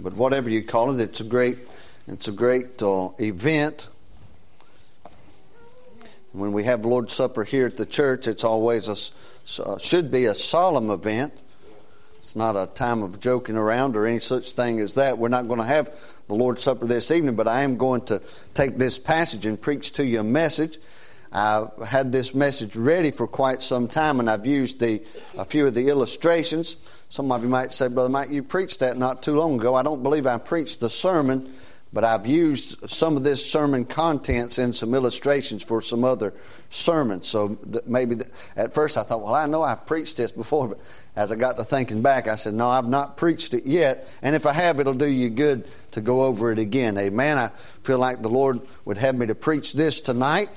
but whatever you call it, it's a great, it's a great uh, event. When we have Lord's Supper here at the church, it's always a uh, should be a solemn event. It's not a time of joking around or any such thing as that. We're not going to have the Lord's Supper this evening, but I am going to take this passage and preach to you a message. I've had this message ready for quite some time, and I've used the, a few of the illustrations. Some of you might say, Brother Mike, you preached that not too long ago. I don't believe I preached the sermon, but I've used some of this sermon contents in some illustrations for some other sermons. So maybe at first I thought, well, I know I've preached this before, but as I got to thinking back, I said, no, I've not preached it yet. And if I have, it'll do you good to go over it again. Amen. I feel like the Lord would have me to preach this tonight.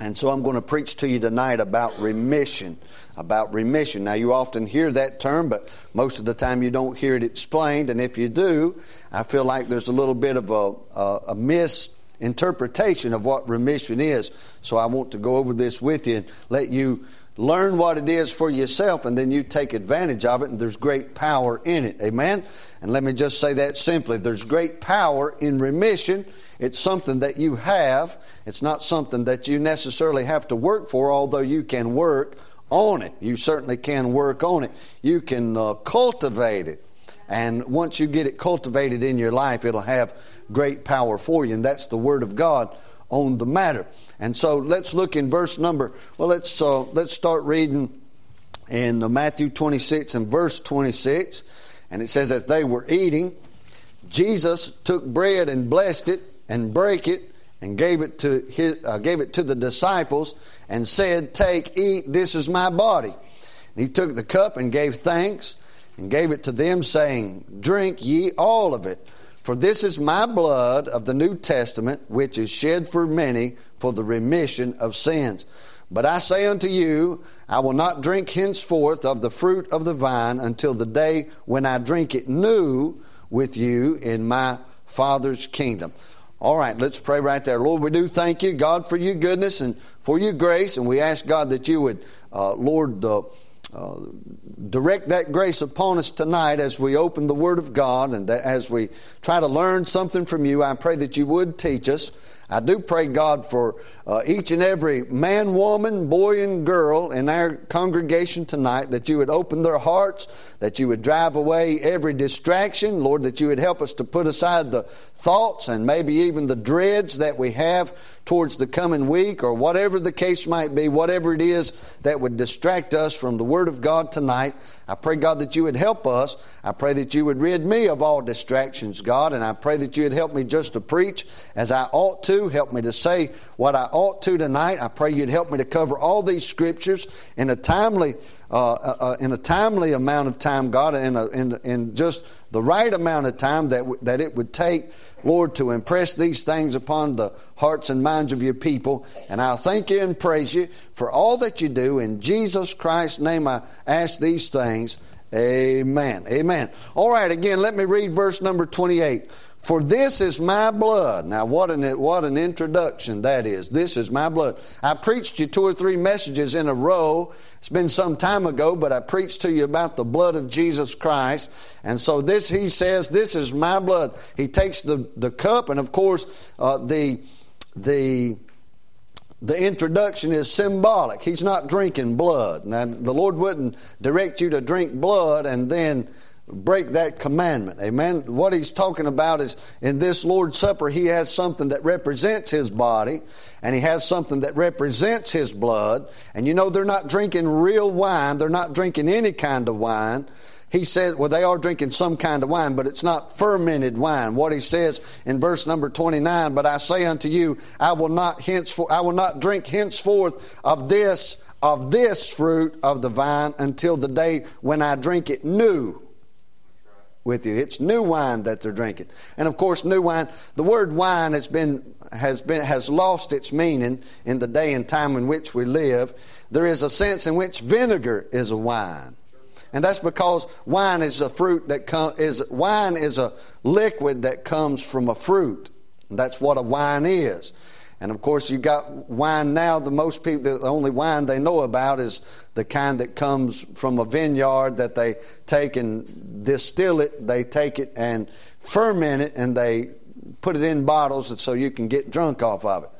And so I'm going to preach to you tonight about remission. About remission. Now, you often hear that term, but most of the time you don't hear it explained. And if you do, I feel like there's a little bit of a, a, a misinterpretation of what remission is. So I want to go over this with you and let you learn what it is for yourself, and then you take advantage of it, and there's great power in it. Amen? And let me just say that simply there's great power in remission. It's something that you have, it's not something that you necessarily have to work for, although you can work on it. You certainly can work on it. You can uh, cultivate it. And once you get it cultivated in your life, it'll have great power for you. And that's the Word of God on the matter. And so let's look in verse number, well, let's, uh, let's start reading in Matthew 26 and verse 26. And it says, As they were eating, Jesus took bread and blessed it and break it and gave it to his, uh, gave it to the disciples and said, "Take, eat. This is my body." And he took the cup and gave thanks and gave it to them, saying, "Drink ye all of it, for this is my blood of the New Testament, which is shed for many for the remission of sins." But I say unto you, I will not drink henceforth of the fruit of the vine until the day when I drink it new with you in my Father's kingdom. All right, let's pray right there. Lord, we do thank you, God, for your goodness and for your grace, and we ask, God, that you would, uh, Lord, uh, uh, direct that grace upon us tonight as we open the Word of God and as we try to learn something from you. I pray that you would teach us. I do pray, God, for uh, each and every man, woman, boy, and girl in our congregation tonight that you would open their hearts, that you would drive away every distraction. Lord, that you would help us to put aside the thoughts and maybe even the dreads that we have towards the coming week or whatever the case might be, whatever it is that would distract us from the Word of God tonight. I pray, God, that you would help us. I pray that you would rid me of all distractions, God, and I pray that you would help me just to preach as I ought to, help me to say what I ought to tonight. I pray you'd help me to cover all these scriptures in a timely uh, uh, uh in a timely amount of time, God, in, in, in just the right amount of time that, w- that it would take Lord, to impress these things upon the hearts and minds of your people. And I'll thank you and praise you for all that you do. In Jesus Christ's name, I ask these things. Amen. Amen. All right, again, let me read verse number 28. For this is my blood. Now, what an, what an introduction that is. This is my blood. I preached you two or three messages in a row. It's been some time ago, but I preached to you about the blood of Jesus Christ. And so this, he says, this is my blood. He takes the, the cup, and of course, uh, the, the, the introduction is symbolic. He's not drinking blood. Now, the Lord wouldn't direct you to drink blood and then break that commandment. Amen. What he's talking about is in this Lord's Supper, he has something that represents his body, and he has something that represents his blood. And you know, they're not drinking real wine, they're not drinking any kind of wine. He said, well, they are drinking some kind of wine, but it's not fermented wine. What he says in verse number 29, but I say unto you, I will not henceforth, I will not drink henceforth of this, of this fruit of the vine until the day when I drink it new with you. It's new wine that they're drinking. And of course, new wine, the word wine has been has been has lost its meaning in the day and time in which we live. There is a sense in which vinegar is a wine. And that's because wine is a fruit that com- is wine is a liquid that comes from a fruit. And that's what a wine is. And of course, you got wine now. The most people, the only wine they know about is the kind that comes from a vineyard that they take and distill it. They take it and ferment it, and they put it in bottles so you can get drunk off of it.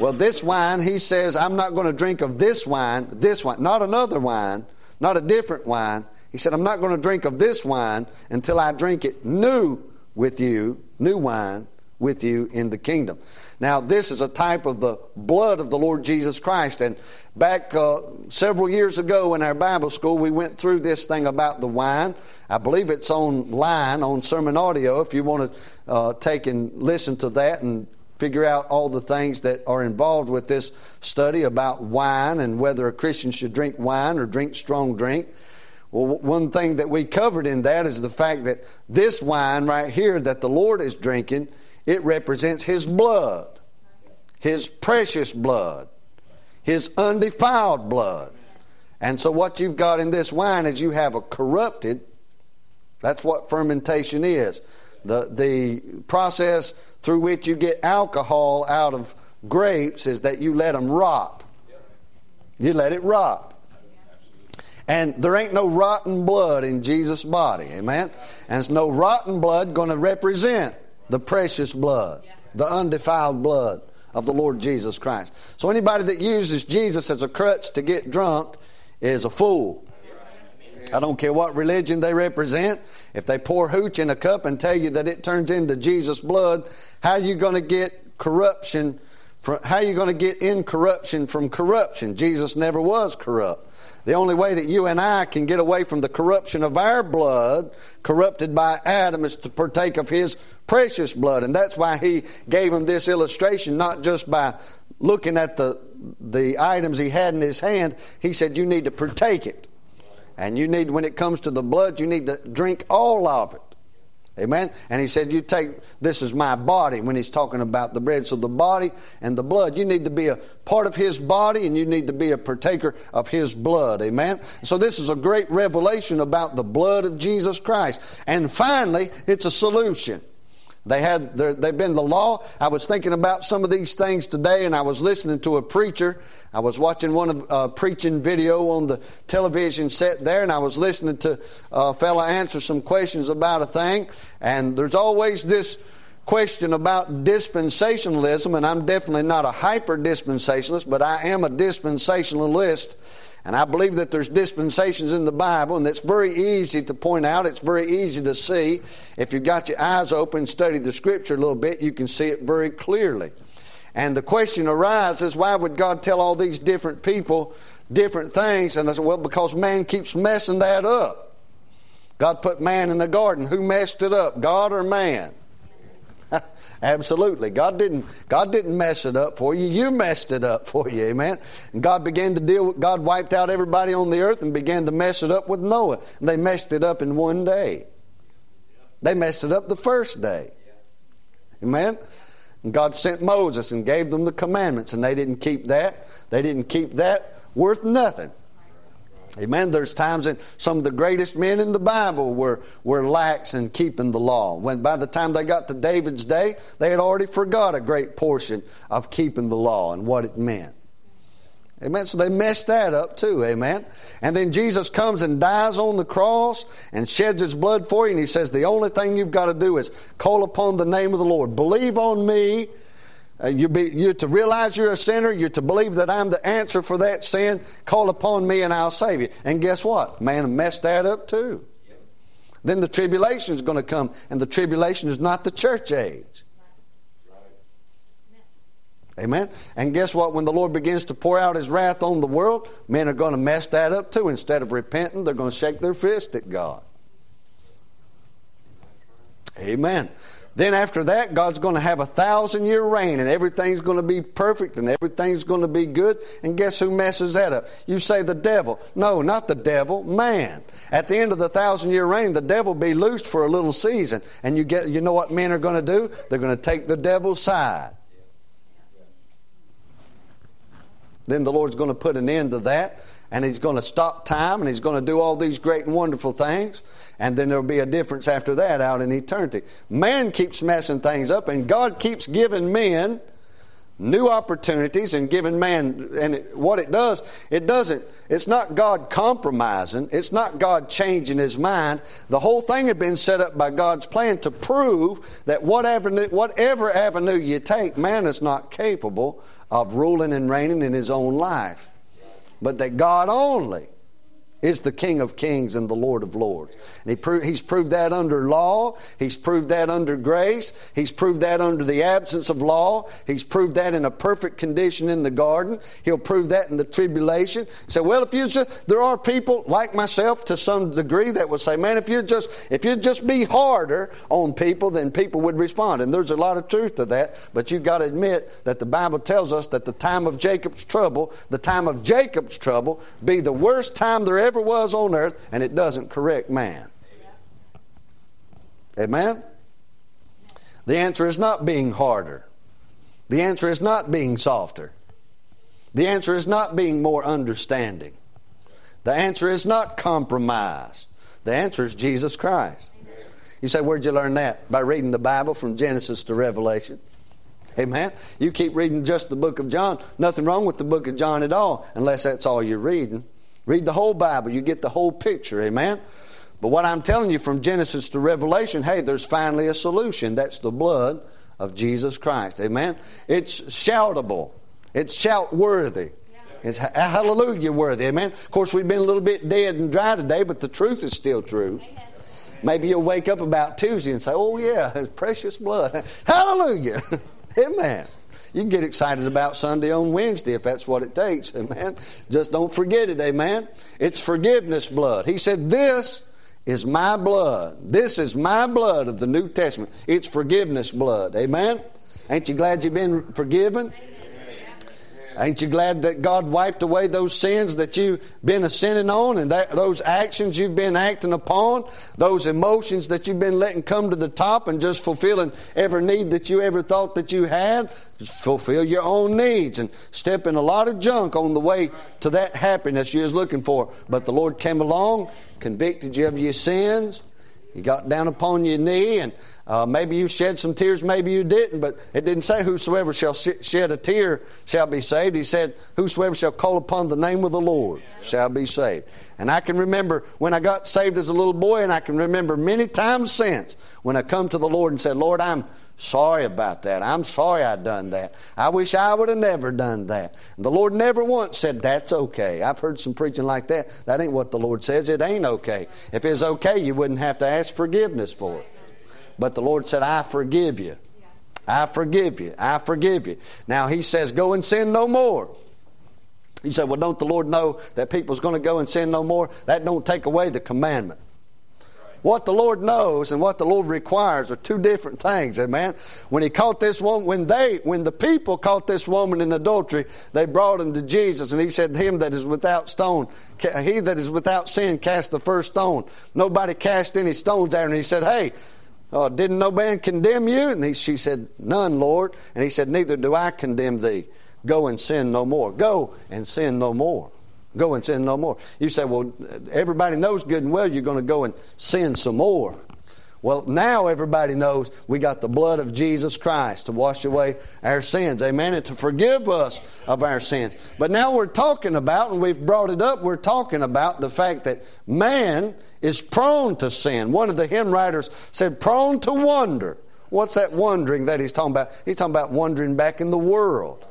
Well, this wine, he says, I'm not going to drink of this wine, this wine, not another wine, not a different wine. He said, I'm not going to drink of this wine until I drink it new with you, new wine with you in the kingdom. Now, this is a type of the blood of the Lord Jesus Christ. And back uh, several years ago in our Bible school, we went through this thing about the wine. I believe it's online on sermon audio if you want to uh, take and listen to that and figure out all the things that are involved with this study about wine and whether a Christian should drink wine or drink strong drink. Well, one thing that we covered in that is the fact that this wine right here that the Lord is drinking, it represents His blood, His precious blood, His undefiled blood. And so, what you've got in this wine is you have a corrupted, that's what fermentation is. The, the process through which you get alcohol out of grapes is that you let them rot. You let it rot. And there ain't no rotten blood in Jesus' body. Amen? And it's no rotten blood going to represent the precious blood, the undefiled blood of the Lord Jesus Christ. So anybody that uses Jesus as a crutch to get drunk is a fool. I don't care what religion they represent. If they pour hooch in a cup and tell you that it turns into Jesus' blood, how are you going to get corruption? From, how are you going to get incorruption from corruption? Jesus never was corrupt. The only way that you and I can get away from the corruption of our blood, corrupted by Adam, is to partake of his precious blood. And that's why he gave him this illustration, not just by looking at the, the items he had in his hand. He said, You need to partake it. And you need, when it comes to the blood, you need to drink all of it. Amen. And he said, You take, this is my body when he's talking about the bread. So the body and the blood, you need to be a part of his body and you need to be a partaker of his blood. Amen. So this is a great revelation about the blood of Jesus Christ. And finally, it's a solution. They had, they've been the law. I was thinking about some of these things today and I was listening to a preacher I was watching one of uh, preaching video on the television set there, and I was listening to a fellow answer some questions about a thing. And there's always this question about dispensationalism, and I'm definitely not a hyper dispensationalist, but I am a dispensationalist. And I believe that there's dispensations in the Bible, and it's very easy to point out. It's very easy to see. If you've got your eyes open, study the Scripture a little bit, you can see it very clearly. And the question arises why would God tell all these different people different things? And I said, well, because man keeps messing that up. God put man in the garden. Who messed it up, God or man? Absolutely. God didn't, God didn't mess it up for you. You messed it up for you. Amen. And God began to deal with, God wiped out everybody on the earth and began to mess it up with Noah. And they messed it up in one day. They messed it up the first day. Amen. And God sent Moses and gave them the commandments, and they didn't keep that. They didn't keep that worth nothing. Amen. There's times that some of the greatest men in the Bible were, were lax in keeping the law. When by the time they got to David's day, they had already forgot a great portion of keeping the law and what it meant. Amen. So they messed that up too. Amen. And then Jesus comes and dies on the cross and sheds his blood for you. And he says, The only thing you've got to do is call upon the name of the Lord. Believe on me. Uh, you be, you're to realize you're a sinner. You're to believe that I'm the answer for that sin. Call upon me and I'll save you. And guess what? Man messed that up too. Then the tribulation is going to come. And the tribulation is not the church age. Amen. And guess what? When the Lord begins to pour out his wrath on the world, men are going to mess that up too. Instead of repenting, they're going to shake their fist at God. Amen. Then after that, God's going to have a thousand year reign and everything's going to be perfect and everything's going to be good. And guess who messes that up? You say the devil. No, not the devil, man. At the end of the thousand year reign, the devil be loosed for a little season. And you get you know what men are going to do? They're going to take the devil's side. Then the Lord's going to put an end to that, and He's going to stop time, and He's going to do all these great and wonderful things, and then there'll be a difference after that out in eternity. Man keeps messing things up, and God keeps giving men new opportunities and giving man and it, what it does it doesn't it's not god compromising it's not god changing his mind the whole thing had been set up by god's plan to prove that whatever whatever avenue you take man is not capable of ruling and reigning in his own life but that god only is the King of Kings and the Lord of Lords. And he he's proved that under law. He's proved that under grace. He's proved that under the absence of law. He's proved that in a perfect condition in the garden. He'll prove that in the tribulation. Say, well, if you just, there are people like myself to some degree that would say, man, if you just, if you just be harder on people, then people would respond. And there's a lot of truth to that. But you've got to admit that the Bible tells us that the time of Jacob's trouble, the time of Jacob's trouble, be the worst time there ever was on earth, and it doesn't correct man. Amen? The answer is not being harder. The answer is not being softer. The answer is not being more understanding. The answer is not compromise. The answer is Jesus Christ. You say, Where'd you learn that? By reading the Bible from Genesis to Revelation. Amen. You keep reading just the book of John. Nothing wrong with the book of John at all, unless that's all you're reading. Read the whole Bible, you get the whole picture. Amen. But what I'm telling you from Genesis to Revelation, hey, there's finally a solution. That's the blood of Jesus Christ. Amen. It's shoutable. It's shout worthy. It's hallelujah worthy. Amen. Of course, we've been a little bit dead and dry today, but the truth is still true. Maybe you'll wake up about Tuesday and say, oh, yeah, it's precious blood. hallelujah. Amen. You can get excited about Sunday on Wednesday if that's what it takes. Amen. Just don't forget it. Amen. It's forgiveness blood. He said, This is my blood. This is my blood of the New Testament. It's forgiveness blood. Amen. Ain't you glad you've been forgiven? Amen. Ain't you glad that God wiped away those sins that you've been sinning on and that, those actions you've been acting upon, those emotions that you've been letting come to the top and just fulfilling every need that you ever thought that you had? Fulfill your own needs and step in a lot of junk on the way to that happiness you was looking for. But the Lord came along, convicted you of your sins. You got down upon your knee and uh, maybe you shed some tears, maybe you didn't, but it didn't say whosoever shall shed a tear shall be saved. He said, Whosoever shall call upon the name of the Lord shall be saved. And I can remember when I got saved as a little boy, and I can remember many times since when I come to the Lord and said, Lord, I'm sorry about that. I'm sorry I done that. I wish I would have never done that. And the Lord never once said, That's okay. I've heard some preaching like that. That ain't what the Lord says. It ain't okay. If it's okay, you wouldn't have to ask forgiveness for it. But the Lord said, I forgive you. I forgive you. I forgive you. Now he says, Go and sin no more. You say, Well, don't the Lord know that people's going to go and sin no more? That don't take away the commandment. What the Lord knows and what the Lord requires are two different things, amen. When he caught this woman, when they, when the people caught this woman in adultery, they brought him to Jesus, and he said, "Him that is without stone, he that is without sin, cast the first stone." Nobody cast any stones there, and he said, "Hey, uh, didn't no man condemn you? And he, she said, None, Lord. And he said, Neither do I condemn thee. Go and sin no more. Go and sin no more. Go and sin no more. You say, Well, everybody knows good and well you're going to go and sin some more. Well, now everybody knows we got the blood of Jesus Christ to wash away our sins. Amen. And to forgive us of our sins. But now we're talking about, and we've brought it up, we're talking about the fact that man is prone to sin. One of the hymn writers said, prone to wonder. What's that wondering that he's talking about? He's talking about wandering back in the world.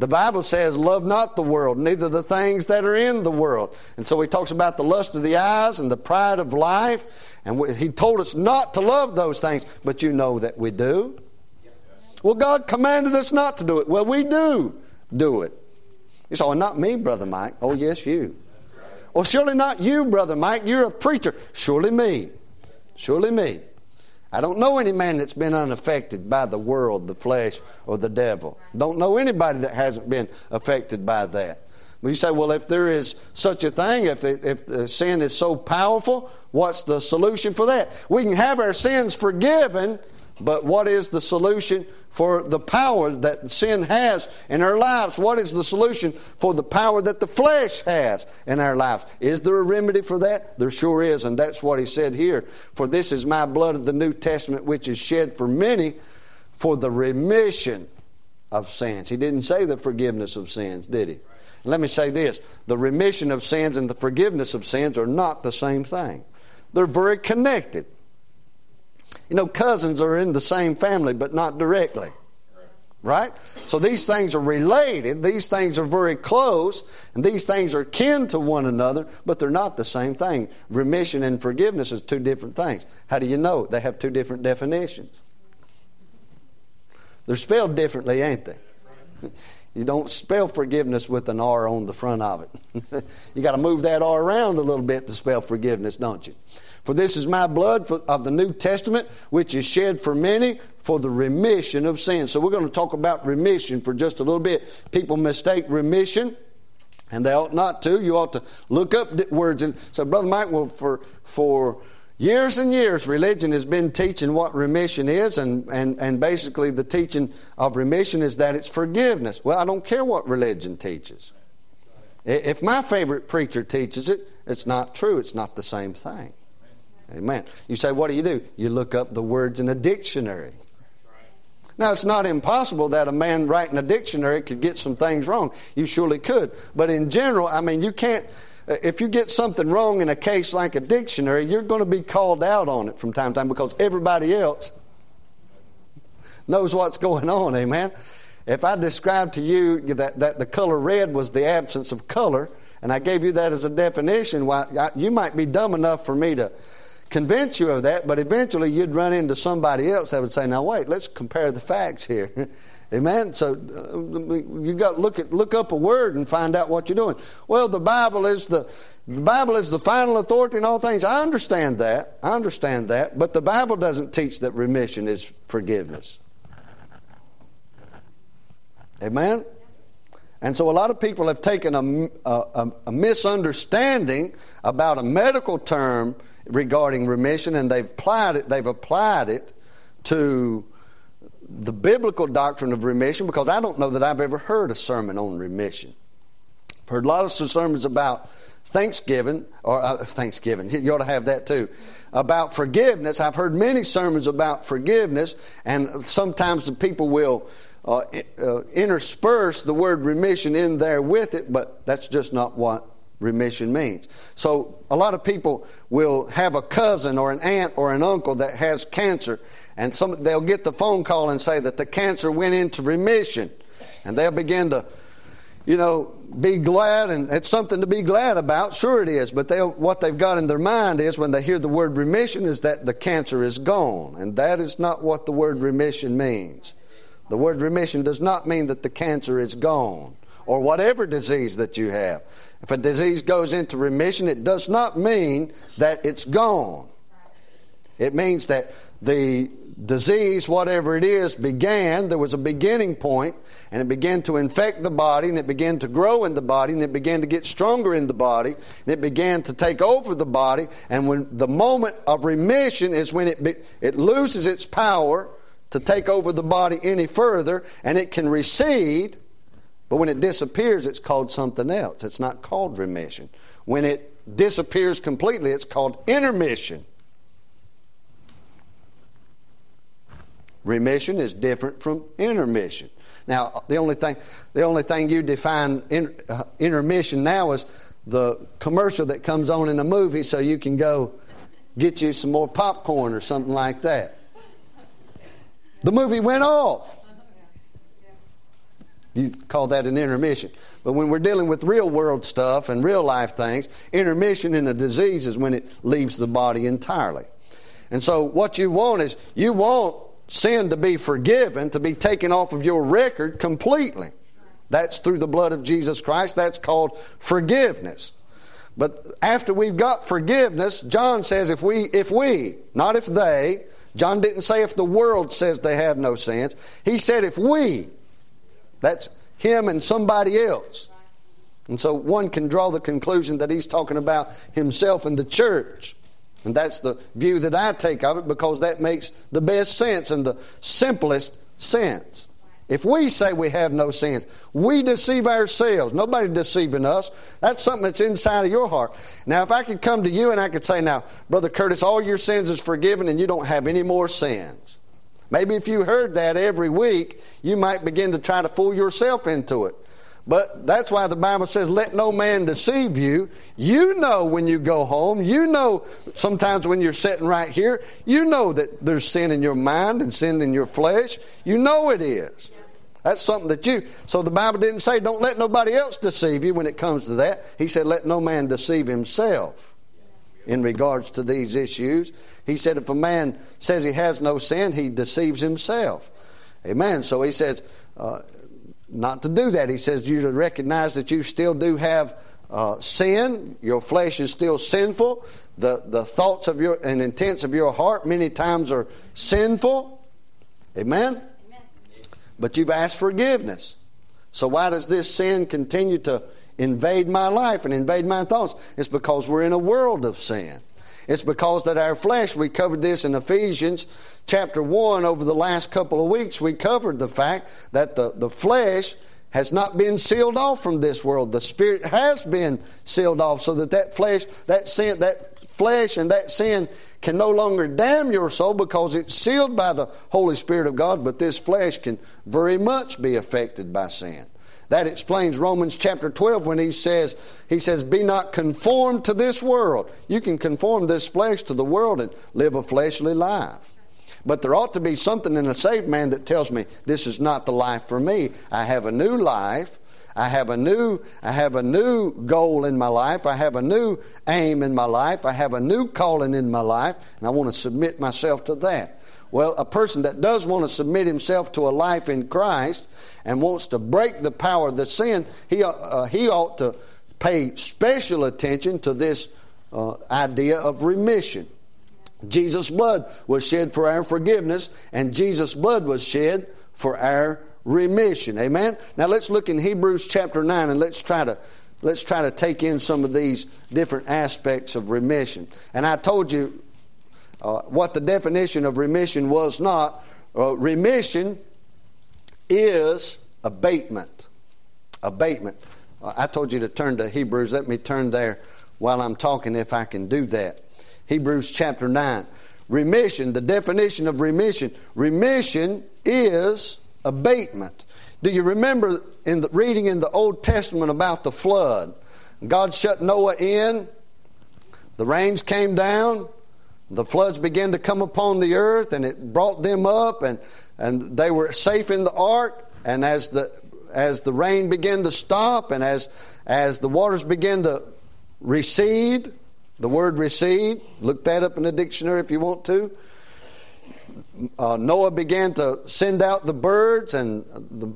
The Bible says, Love not the world, neither the things that are in the world. And so he talks about the lust of the eyes and the pride of life. And he told us not to love those things, but you know that we do. Well, God commanded us not to do it. Well, we do do it. You say, oh, not me, Brother Mike. Oh, yes, you. Well, surely not you, Brother Mike. You're a preacher. Surely me. Surely me. I don't know any man that's been unaffected by the world, the flesh, or the devil. Don't know anybody that hasn't been affected by that. But you say, well, if there is such a thing, if the, if sin is so powerful, what's the solution for that? We can have our sins forgiven, but what is the solution for the power that sin has in our lives? What is the solution for the power that the flesh has in our lives? Is there a remedy for that? There sure is, and that's what he said here. For this is my blood of the New Testament, which is shed for many for the remission of sins. He didn't say the forgiveness of sins, did he? Let me say this the remission of sins and the forgiveness of sins are not the same thing, they're very connected. You know, cousins are in the same family, but not directly. Right? So these things are related, these things are very close, and these things are kin to one another, but they're not the same thing. Remission and forgiveness is two different things. How do you know? They have two different definitions. They're spelled differently, ain't they? You don't spell forgiveness with an R on the front of it. you got to move that R around a little bit to spell forgiveness, don't you? For this is my blood of the New Testament, which is shed for many for the remission of sins. So we're going to talk about remission for just a little bit. People mistake remission, and they ought not to. You ought to look up words and say, Brother Mike, well, for for Years and years, religion has been teaching what remission is, and, and, and basically the teaching of remission is that it's forgiveness. Well, I don't care what religion teaches. If my favorite preacher teaches it, it's not true. It's not the same thing. Amen. You say, what do you do? You look up the words in a dictionary. Now, it's not impossible that a man writing a dictionary could get some things wrong. You surely could. But in general, I mean, you can't uh, if you get something wrong in a case like a dictionary, you're going to be called out on it from time to time because everybody else knows what's going on, amen? If I described to you that, that the color red was the absence of color, and I gave you that as a definition, well, you might be dumb enough for me to convince you of that, but eventually you'd run into somebody else that would say, now wait, let's compare the facts here. Amen. So uh, you got look at look up a word and find out what you're doing. Well, the Bible is the the Bible is the final authority in all things. I understand that. I understand that, but the Bible doesn't teach that remission is forgiveness. Amen. And so a lot of people have taken a, a, a misunderstanding about a medical term regarding remission, and they've applied it. They've applied it to the biblical doctrine of remission because I don't know that I've ever heard a sermon on remission. I've heard a lot of sermons about Thanksgiving, or uh, Thanksgiving, you ought to have that too, about forgiveness. I've heard many sermons about forgiveness, and sometimes the people will uh, uh, intersperse the word remission in there with it, but that's just not what remission means. So a lot of people will have a cousin or an aunt or an uncle that has cancer, and some, they'll get the phone call and say that the cancer went into remission. And they'll begin to, you know, be glad, and it's something to be glad about. Sure, it is. But what they've got in their mind is when they hear the word remission is that the cancer is gone. And that is not what the word remission means. The word remission does not mean that the cancer is gone or whatever disease that you have. If a disease goes into remission, it does not mean that it's gone. It means that the disease, whatever it is, began. There was a beginning point, and it began to infect the body, and it began to grow in the body, and it began to get stronger in the body, and it began to take over the body. And when the moment of remission is when it, be, it loses its power to take over the body any further, and it can recede. But when it disappears, it's called something else. It's not called remission. When it disappears completely, it's called intermission. Remission is different from intermission. Now, the only thing, the only thing you define in, uh, intermission now is the commercial that comes on in a movie so you can go get you some more popcorn or something like that. The movie went off. You call that an intermission. But when we're dealing with real world stuff and real life things, intermission in a disease is when it leaves the body entirely. And so what you want is you want sin to be forgiven, to be taken off of your record completely. That's through the blood of Jesus Christ. That's called forgiveness. But after we've got forgiveness, John says if we, if we, not if they, John didn't say if the world says they have no sins. He said if we, that's him and somebody else. And so one can draw the conclusion that he's talking about himself and the church. And that's the view that I take of it because that makes the best sense and the simplest sense. If we say we have no sins, we deceive ourselves. Nobody deceiving us. That's something that's inside of your heart. Now, if I could come to you and I could say, now, Brother Curtis, all your sins is forgiven and you don't have any more sins. Maybe if you heard that every week, you might begin to try to fool yourself into it. But that's why the Bible says, let no man deceive you. You know when you go home. You know sometimes when you're sitting right here, you know that there's sin in your mind and sin in your flesh. You know it is. That's something that you. So the Bible didn't say, don't let nobody else deceive you when it comes to that. He said, let no man deceive himself in regards to these issues. He said, if a man says he has no sin, he deceives himself. Amen. So he says, uh, not to do that. He says you to recognize that you still do have uh, sin. Your flesh is still sinful. The, the thoughts of your and intents of your heart many times are sinful. Amen? Amen. But you've asked forgiveness. So why does this sin continue to invade my life and invade my thoughts? It's because we're in a world of sin. It's because that our flesh, we covered this in Ephesians chapter 1 over the last couple of weeks, we covered the fact that the, the flesh has not been sealed off from this world. The spirit has been sealed off so that that flesh, that sin, that flesh and that sin can no longer damn your soul because it's sealed by the Holy Spirit of God, but this flesh can very much be affected by sin. That explains Romans chapter 12 when he says, he says, be not conformed to this world. You can conform this flesh to the world and live a fleshly life. But there ought to be something in a saved man that tells me this is not the life for me. I have a new life. I have a new I have a new goal in my life. I have a new aim in my life. I have a new calling in my life, and I want to submit myself to that. Well, a person that does want to submit himself to a life in Christ and wants to break the power of the sin, he, uh, he ought to pay special attention to this uh, idea of remission. Jesus' blood was shed for our forgiveness, and Jesus' blood was shed for our remission. Amen. Now let's look in Hebrews chapter nine, and let's try to let's try to take in some of these different aspects of remission. And I told you uh, what the definition of remission was not. Uh, remission is abatement. Abatement. Uh, I told you to turn to Hebrews. Let me turn there while I'm talking if I can do that. Hebrews chapter 9. Remission, the definition of remission. Remission is abatement. Do you remember in the reading in the Old Testament about the flood? God shut Noah in, the rains came down, the floods began to come upon the earth, and it brought them up, and, and they were safe in the ark. And as the as the rain began to stop, and as as the waters began to recede, the word recede, look that up in the dictionary if you want to. Uh, Noah began to send out the birds, and the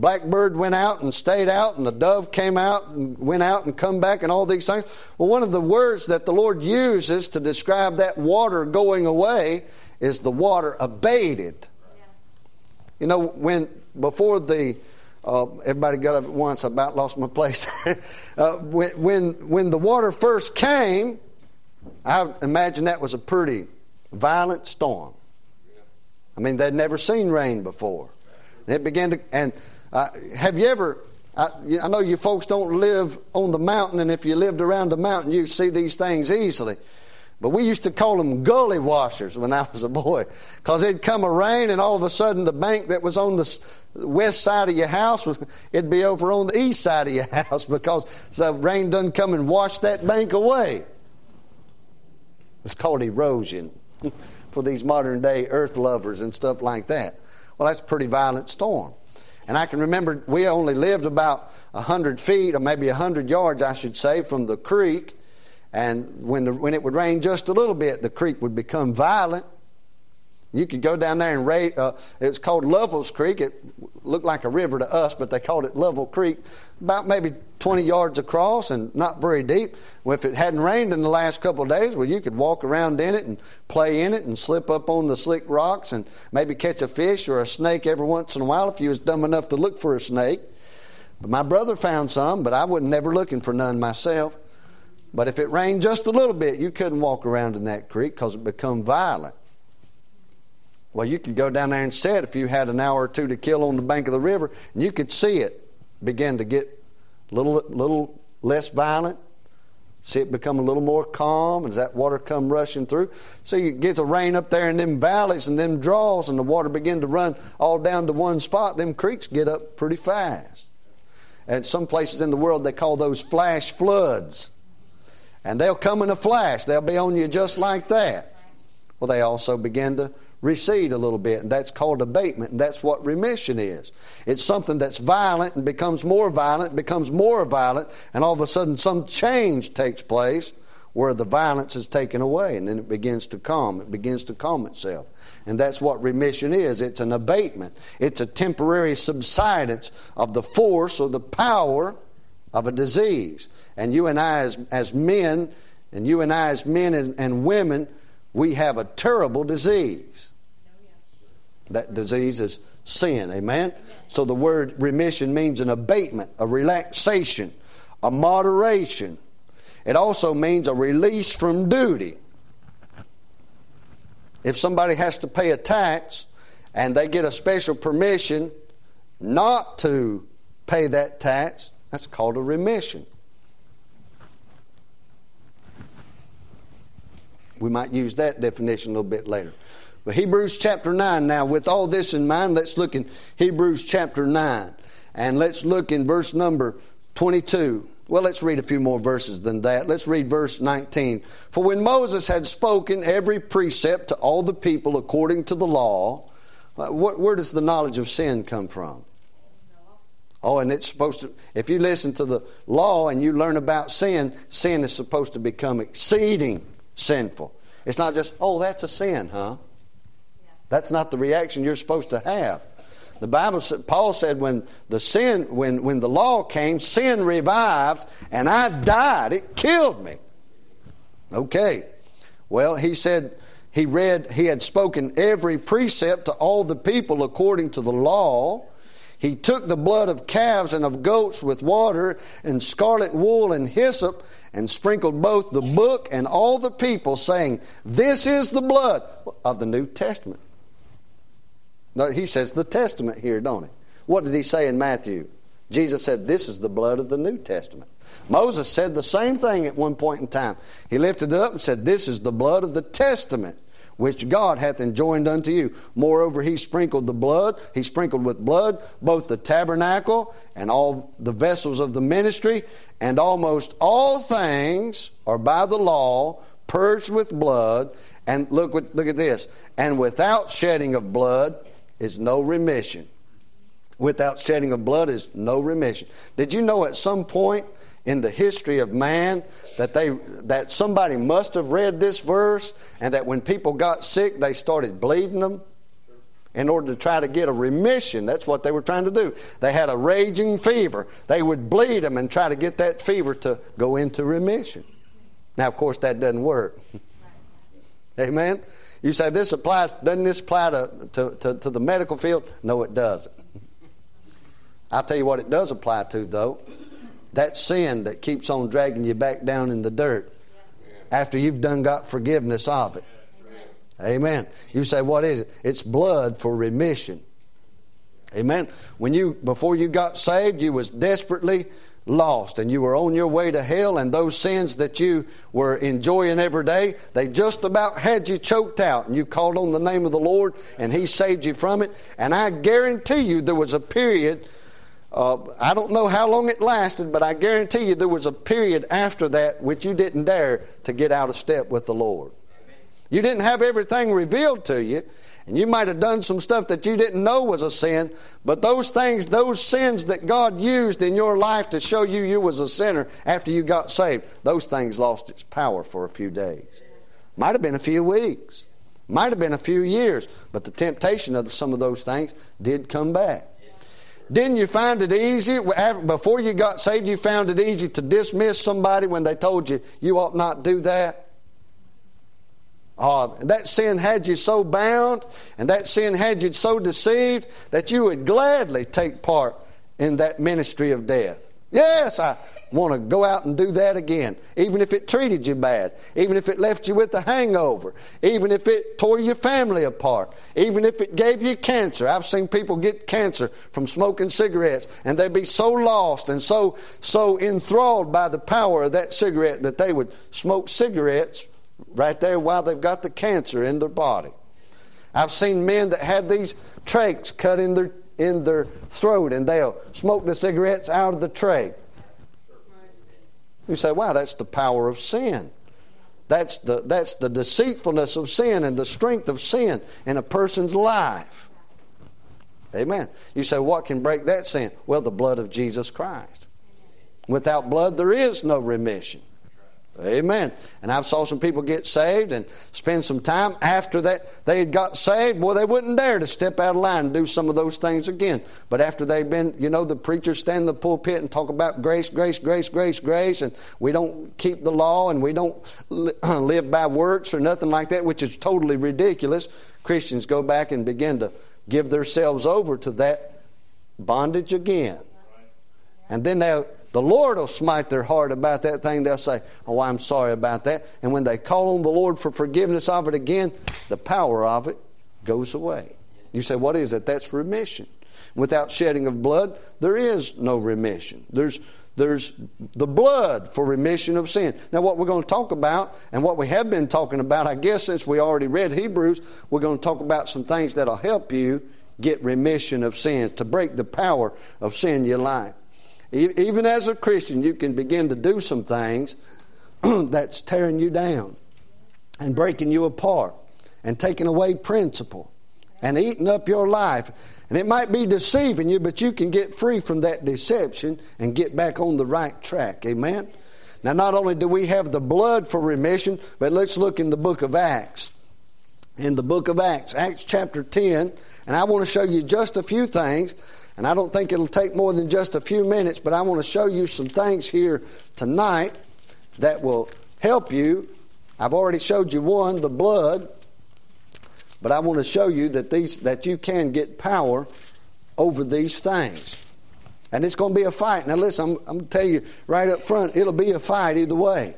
blackbird went out and stayed out, and the dove came out and went out and come back, and all these things. Well, one of the words that the Lord uses to describe that water going away is the water abated. Yeah. You know, when before the uh, everybody got up at once. I about lost my place. uh, when, when when the water first came, I imagine that was a pretty violent storm. I mean, they'd never seen rain before. And it began to, and uh, have you ever, I, I, know you folks don't live on the mountain, and if you lived around the mountain, you'd see these things easily. But we used to call them gully washers when I was a boy, because it'd come a rain, and all of a sudden the bank that was on the west side of your house, it'd be over on the east side of your house because the rain doesn't come and wash that bank away. It's called erosion for these modern day earth lovers and stuff like that. Well, that's a pretty violent storm. And I can remember we only lived about 100 feet, or maybe 100 yards, I should say, from the creek. And when, the, when it would rain just a little bit, the creek would become violent. You could go down there and raid. Uh, it's called Lovell's Creek. It looked like a river to us, but they called it Lovell Creek. About maybe 20 yards across and not very deep. Well, if it hadn't rained in the last couple of days, well, you could walk around in it and play in it and slip up on the slick rocks and maybe catch a fish or a snake every once in a while if you was dumb enough to look for a snake. But my brother found some, but I wasn't never looking for none myself. But if it rained just a little bit, you couldn't walk around in that creek because it become violent. Well, you could go down there and sit if you had an hour or two to kill on the bank of the river, and you could see it begin to get a little, little less violent, See it become a little more calm as that water come rushing through. So you get the rain up there in them valleys and them draws and the water begin to run all down to one spot. Them creeks get up pretty fast. And some places in the world they call those flash floods. And they'll come in a flash. They'll be on you just like that. Well, they also begin to recede a little bit, and that's called abatement, and that's what remission is. It's something that's violent and becomes more violent, becomes more violent, and all of a sudden some change takes place where the violence is taken away, and then it begins to calm. It begins to calm itself. And that's what remission is it's an abatement, it's a temporary subsidence of the force or the power of a disease. And you and I, as, as men, and you and I, as men and, and women, we have a terrible disease. That disease is sin. Amen? So the word remission means an abatement, a relaxation, a moderation. It also means a release from duty. If somebody has to pay a tax and they get a special permission not to pay that tax, that's called a remission. We might use that definition a little bit later. But Hebrews chapter 9 now, with all this in mind, let's look in Hebrews chapter 9. And let's look in verse number 22. Well, let's read a few more verses than that. Let's read verse 19. For when Moses had spoken every precept to all the people according to the law, uh, where does the knowledge of sin come from? Oh, and it's supposed to, if you listen to the law and you learn about sin, sin is supposed to become exceeding sinful. It's not just, oh, that's a sin, huh? That's not the reaction you're supposed to have. The Bible said, Paul said, when the sin, when, when the law came, sin revived, and I died. It killed me. Okay. Well, he said he read, he had spoken every precept to all the people according to the law. He took the blood of calves and of goats with water and scarlet wool and hyssop and sprinkled both the book and all the people, saying, This is the blood of the New Testament. No, he says the Testament here, don't he? What did he say in Matthew? Jesus said, This is the blood of the New Testament. Moses said the same thing at one point in time. He lifted it up and said, This is the blood of the Testament which God hath enjoined unto you. Moreover, he sprinkled the blood, he sprinkled with blood both the tabernacle and all the vessels of the ministry, and almost all things are by the law purged with blood. And look, look at this. And without shedding of blood, is no remission. Without shedding of blood is no remission. Did you know at some point in the history of man that they that somebody must have read this verse and that when people got sick they started bleeding them in order to try to get a remission. That's what they were trying to do. They had a raging fever. They would bleed them and try to get that fever to go into remission. Now, of course, that doesn't work. Amen. You say this applies, doesn't this apply to, to, to, to the medical field? No, it doesn't. I'll tell you what it does apply to, though. That sin that keeps on dragging you back down in the dirt after you've done got forgiveness of it. Amen. You say, what is it? It's blood for remission. Amen. When you before you got saved, you was desperately lost and you were on your way to hell and those sins that you were enjoying every day they just about had you choked out and you called on the name of the lord and he saved you from it. And i guarantee you there was a period uh, i don't know how long it lasted but i guarantee you there was a period after that which you didn't dare to get out of step with the lord. You didn't have everything revealed to you and you might have done some stuff that you didn't know was a sin, but those things, those sins that God used in your life to show you you was a sinner after you got saved, those things lost its power for a few days. Might have been a few weeks. Might have been a few years, but the temptation of some of those things did come back. Didn't you find it easy, before you got saved, you found it easy to dismiss somebody when they told you you ought not do that? Oh, that sin had you so bound and that sin had you so deceived that you would gladly take part in that ministry of death. Yes, I want to go out and do that again. Even if it treated you bad, even if it left you with a hangover, even if it tore your family apart, even if it gave you cancer. I've seen people get cancer from smoking cigarettes, and they'd be so lost and so so enthralled by the power of that cigarette that they would smoke cigarettes right there while they've got the cancer in their body. I've seen men that had these trachs cut in their in their throat and they'll smoke the cigarettes out of the tray. You say, wow, that's the power of sin. That's the, that's the deceitfulness of sin and the strength of sin in a person's life. Amen. You say, what can break that sin? Well, the blood of Jesus Christ. Without blood, there is no remission. Amen. And I've saw some people get saved and spend some time after that they had got saved. Boy, they wouldn't dare to step out of line and do some of those things again. But after they've been, you know, the preachers stand in the pulpit and talk about grace, grace, grace, grace, grace, and we don't keep the law and we don't live by works or nothing like that, which is totally ridiculous. Christians go back and begin to give themselves over to that bondage again. And then they'll the Lord will smite their heart about that thing. They'll say, Oh, I'm sorry about that. And when they call on the Lord for forgiveness of it again, the power of it goes away. You say, What is it? That's remission. Without shedding of blood, there is no remission. There's there's the blood for remission of sin. Now, what we're going to talk about, and what we have been talking about, I guess since we already read Hebrews, we're going to talk about some things that'll help you get remission of sins, to break the power of sin in your life. Even as a Christian, you can begin to do some things that's tearing you down and breaking you apart and taking away principle and eating up your life. And it might be deceiving you, but you can get free from that deception and get back on the right track. Amen? Now, not only do we have the blood for remission, but let's look in the book of Acts. In the book of Acts, Acts chapter 10, and I want to show you just a few things and I don't think it'll take more than just a few minutes, but I want to show you some things here tonight that will help you. I've already showed you one, the blood, but I want to show you that these that you can get power over these things. And it's going to be a fight. Now listen, I'm, I'm going to tell you right up front, it'll be a fight either way.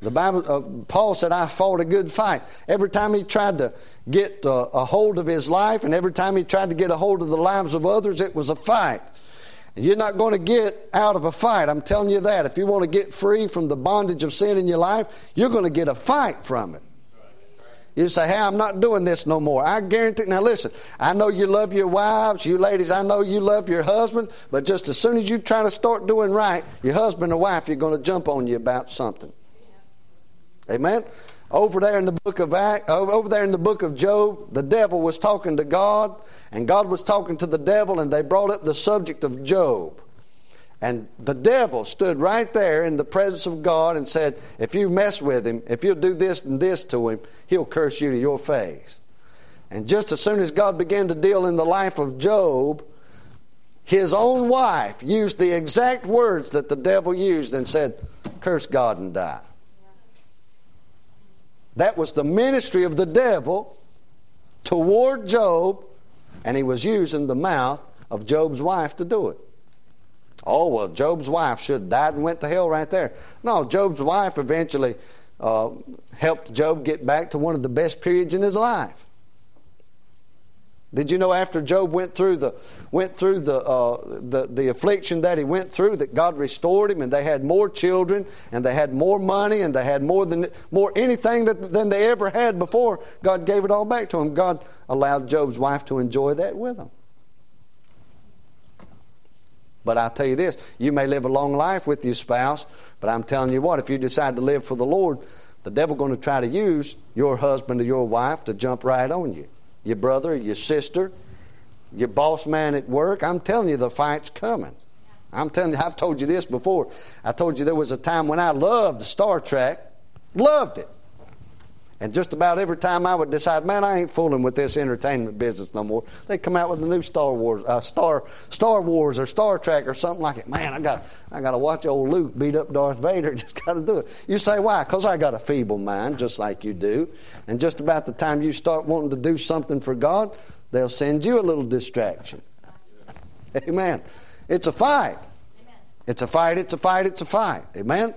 The Bible, uh, Paul said, I fought a good fight. Every time he tried to get uh, a hold of his life, and every time he tried to get a hold of the lives of others, it was a fight. And you're not going to get out of a fight. I'm telling you that. If you want to get free from the bondage of sin in your life, you're going to get a fight from it. You say, hey, I'm not doing this no more. I guarantee. Now listen, I know you love your wives, you ladies, I know you love your husband, but just as soon as you try to start doing right, your husband or wife, you're going to jump on you about something. Amen. Over there in the book of Act, over there in the book of Job, the devil was talking to God, and God was talking to the devil, and they brought up the subject of Job. And the devil stood right there in the presence of God and said, If you mess with him, if you'll do this and this to him, he'll curse you to your face. And just as soon as God began to deal in the life of Job, his own wife used the exact words that the devil used and said, Curse God and die. That was the ministry of the devil toward Job, and he was using the mouth of Job's wife to do it. Oh, well, Job's wife should have died and went to hell right there. No, Job's wife eventually uh, helped Job get back to one of the best periods in his life. Did you know after Job went through the went through the, uh, the the affliction that he went through that God restored him and they had more children and they had more money and they had more than more anything that, than they ever had before. God gave it all back to him. God allowed Job's wife to enjoy that with him. But I tell you this, you may live a long life with your spouse, but I'm telling you what, if you decide to live for the Lord, the devil's going to try to use your husband or your wife to jump right on you your brother, your sister, your boss man at work. I'm telling you, the fight's coming. I'm telling you, I've told you this before. I told you there was a time when I loved Star Trek, loved it. And just about every time I would decide, man, I ain't fooling with this entertainment business no more. They come out with a new Star Wars, uh, Star Star Wars or Star Trek or something like it. Man, I got I got to watch old Luke beat up Darth Vader. Just got to do it. You say why? Because I got a feeble mind, just like you do. And just about the time you start wanting to do something for God, they'll send you a little distraction. Amen. It's a fight. It's a fight, it's a fight, it's a fight. Amen?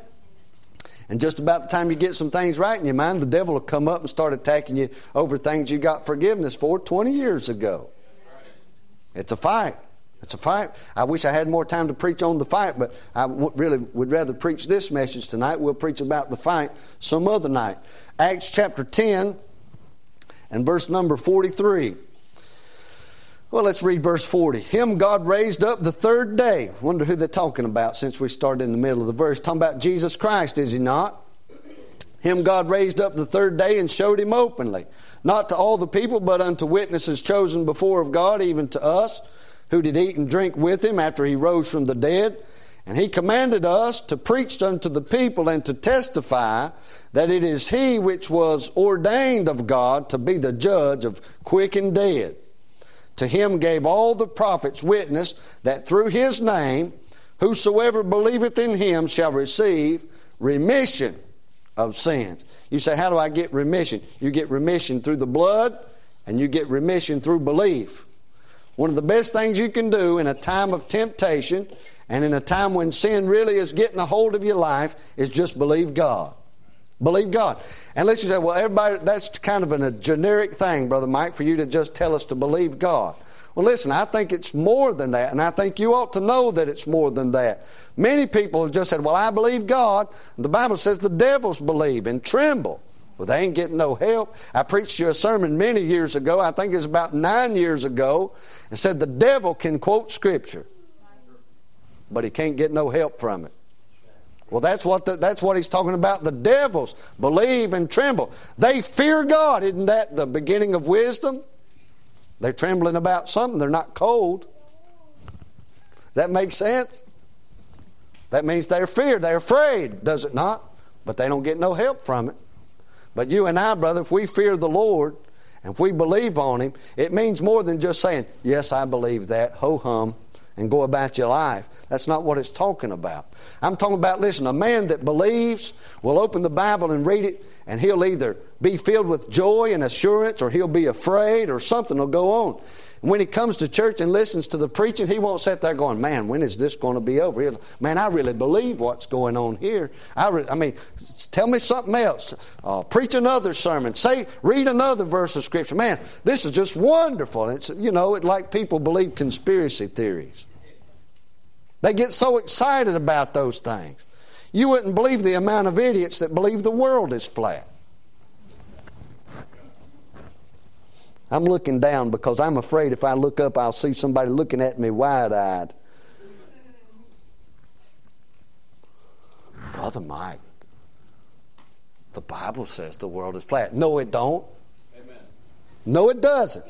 And just about the time you get some things right in your mind, the devil will come up and start attacking you over things you got forgiveness for 20 years ago. It's a fight. It's a fight. I wish I had more time to preach on the fight, but I really would rather preach this message tonight. We'll preach about the fight some other night. Acts chapter 10 and verse number 43. Well, let's read verse 40. Him God raised up the third day. Wonder who they're talking about since we started in the middle of the verse. Talking about Jesus Christ, is he not? Him God raised up the third day and showed him openly, not to all the people, but unto witnesses chosen before of God, even to us, who did eat and drink with him after he rose from the dead. And he commanded us to preach unto the people and to testify that it is he which was ordained of God to be the judge of quick and dead. To him gave all the prophets witness that through his name, whosoever believeth in him shall receive remission of sins. You say, How do I get remission? You get remission through the blood, and you get remission through belief. One of the best things you can do in a time of temptation and in a time when sin really is getting a hold of your life is just believe God. Believe God. And let's say, well, everybody, that's kind of a generic thing, Brother Mike, for you to just tell us to believe God. Well, listen, I think it's more than that, and I think you ought to know that it's more than that. Many people have just said, Well, I believe God. The Bible says the devils believe and tremble. Well, they ain't getting no help. I preached you a sermon many years ago, I think it was about nine years ago, and said the devil can quote Scripture, but he can't get no help from it. Well, that's what, the, that's what he's talking about. The devils believe and tremble. They fear God. Isn't that the beginning of wisdom? They're trembling about something. They're not cold. That makes sense? That means they're feared. They're afraid, does it not? But they don't get no help from it. But you and I, brother, if we fear the Lord and if we believe on Him, it means more than just saying, Yes, I believe that, ho hum and go about your life. That's not what it's talking about. I'm talking about, listen, a man that believes will open the Bible and read it, and he'll either be filled with joy and assurance, or he'll be afraid, or something will go on. When he comes to church and listens to the preaching, he won't sit there going, "Man, when is this going to be over?" He'll, Man, I really believe what's going on here. I, re- I mean, tell me something else. Uh, preach another sermon. Say, read another verse of scripture. Man, this is just wonderful. It's you know, it like people believe conspiracy theories. They get so excited about those things. You wouldn't believe the amount of idiots that believe the world is flat. I'm looking down because I'm afraid if I look up, I'll see somebody looking at me wide eyed. Brother Mike, the Bible says the world is flat. No, it don't. Amen. No, it doesn't.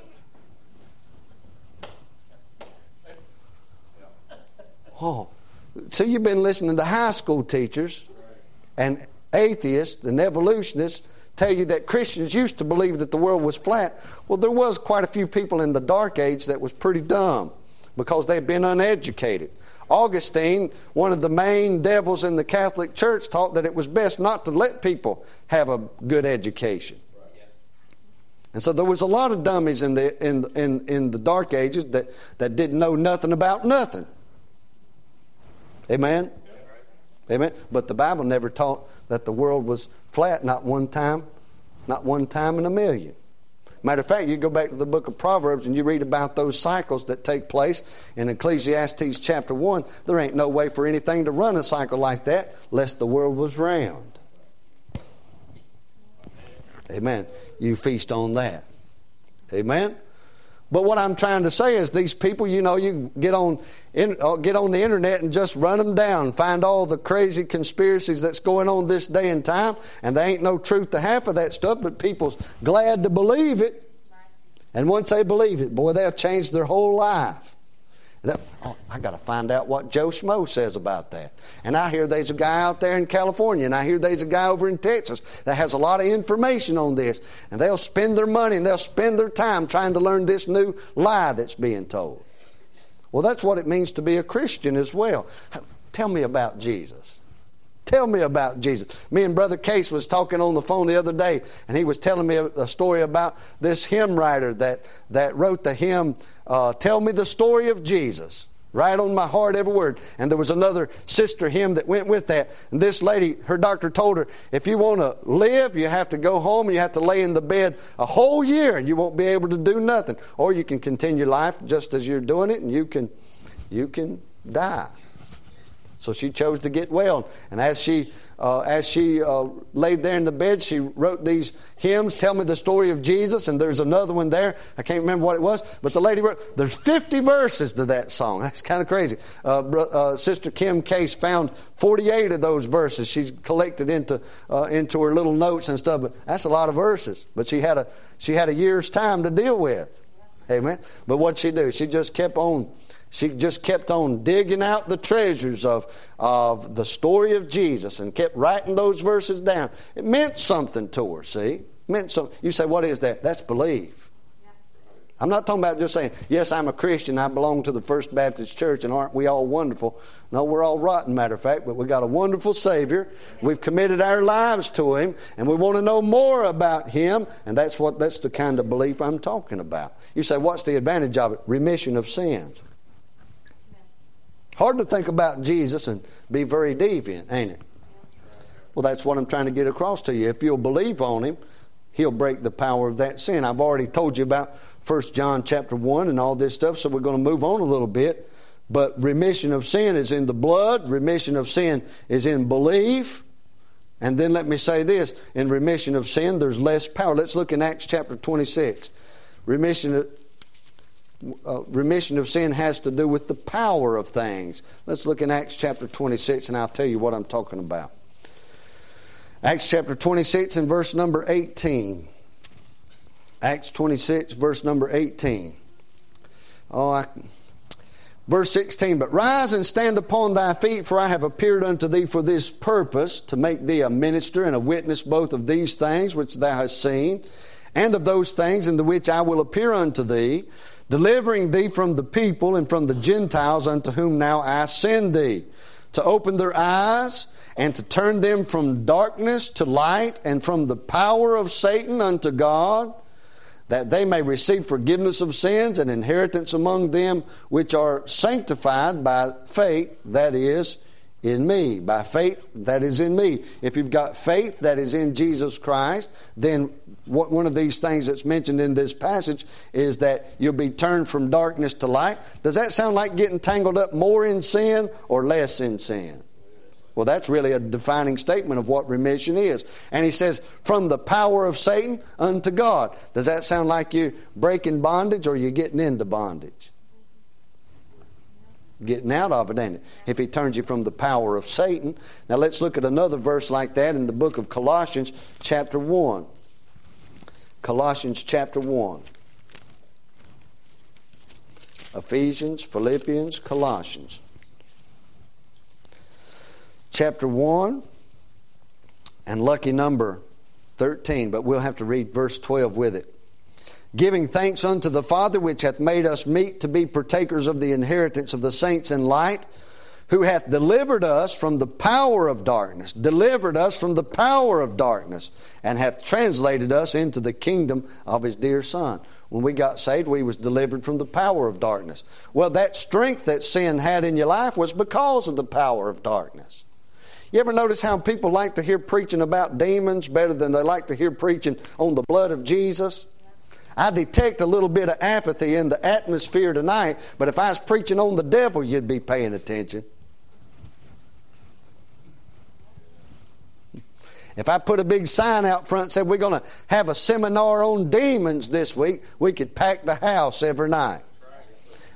Oh, so you've been listening to high school teachers and atheists and evolutionists tell you that Christians used to believe that the world was flat. Well, there was quite a few people in the dark age that was pretty dumb because they'd been uneducated. Augustine, one of the main devils in the Catholic Church, taught that it was best not to let people have a good education. And so there was a lot of dummies in the, in, in, in the dark ages that, that didn't know nothing about nothing. Amen? Amen. But the Bible never taught that the world was flat, not one time, not one time in a million. Matter of fact, you go back to the book of Proverbs and you read about those cycles that take place in Ecclesiastes chapter 1. There ain't no way for anything to run a cycle like that lest the world was round. Amen. You feast on that. Amen. But what I'm trying to say is these people, you know, you get on in, uh, get on the internet and just run them down, find all the crazy conspiracies that's going on this day and time, and there ain't no truth to half of that stuff, but people's glad to believe it. And once they believe it, boy, they'll change their whole life. Oh, I got to find out what Joe Schmo says about that. And I hear there's a guy out there in California, and I hear there's a guy over in Texas that has a lot of information on this. And they'll spend their money and they'll spend their time trying to learn this new lie that's being told. Well, that's what it means to be a Christian as well. Tell me about Jesus. Tell me about Jesus. Me and Brother Case was talking on the phone the other day, and he was telling me a, a story about this hymn writer that, that wrote the hymn, uh, Tell Me the Story of Jesus. Right on my heart, every word. And there was another sister hymn that went with that. And this lady, her doctor told her, if you want to live, you have to go home and you have to lay in the bed a whole year and you won't be able to do nothing. Or you can continue life just as you're doing it and you can, you can die. So she chose to get well. And as she uh, as she uh, laid there in the bed, she wrote these hymns, Tell Me the Story of Jesus, and there's another one there. I can't remember what it was, but the lady wrote, there's 50 verses to that song. That's kind of crazy. Uh, uh, Sister Kim Case found 48 of those verses. She's collected into, uh, into her little notes and stuff, but that's a lot of verses. But she had a, she had a year's time to deal with. Amen. But what'd she do? She just kept on she just kept on digging out the treasures of, of the story of Jesus and kept writing those verses down. It meant something to her, see? Meant something. You say, what is that? That's belief. I'm not talking about just saying, yes, I'm a Christian, I belong to the First Baptist Church, and aren't we all wonderful? No, we're all rotten, matter of fact, but we've got a wonderful Savior. We've committed our lives to Him, and we want to know more about Him, and that's what that's the kind of belief I'm talking about. You say, what's the advantage of it? Remission of sins. Hard to think about Jesus and be very deviant, ain't it? Well, that's what I'm trying to get across to you. If you'll believe on him, he'll break the power of that sin. I've already told you about 1 John chapter 1 and all this stuff, so we're going to move on a little bit. But remission of sin is in the blood, remission of sin is in belief. And then let me say this in remission of sin, there's less power. Let's look in Acts chapter 26. Remission of, uh, remission of sin has to do with the power of things. Let's look in Acts chapter 26 and I'll tell you what I'm talking about. Acts chapter 26 and verse number 18. Acts 26, verse number 18. Oh, I, verse 16. But rise and stand upon thy feet, for I have appeared unto thee for this purpose, to make thee a minister and a witness both of these things which thou hast seen, and of those things in the which I will appear unto thee delivering thee from the people and from the Gentiles unto whom now I send thee, to open their eyes and to turn them from darkness to light and from the power of Satan unto God, that they may receive forgiveness of sins and inheritance among them which are sanctified by faith, that is, in me, by faith that is in me. If you've got faith that is in Jesus Christ, then one of these things that's mentioned in this passage is that you'll be turned from darkness to light. Does that sound like getting tangled up more in sin or less in sin? Well, that's really a defining statement of what remission is. And he says, from the power of Satan unto God. Does that sound like you breaking bondage or you're getting into bondage? Getting out of it, ain't it? If he turns you from the power of Satan. Now let's look at another verse like that in the book of Colossians, chapter 1. Colossians chapter 1. Ephesians, Philippians, Colossians. Chapter 1 and lucky number 13, but we'll have to read verse 12 with it. Giving thanks unto the Father which hath made us meet to be partakers of the inheritance of the saints in light who hath delivered us from the power of darkness, delivered us from the power of darkness, and hath translated us into the kingdom of his dear Son. When we got saved, we was delivered from the power of darkness. Well, that strength that sin had in your life was because of the power of darkness. You ever notice how people like to hear preaching about demons better than they like to hear preaching on the blood of Jesus? I detect a little bit of apathy in the atmosphere tonight, but if I was preaching on the devil, you'd be paying attention. If I put a big sign out front and said we're going to have a seminar on demons this week, we could pack the house every night.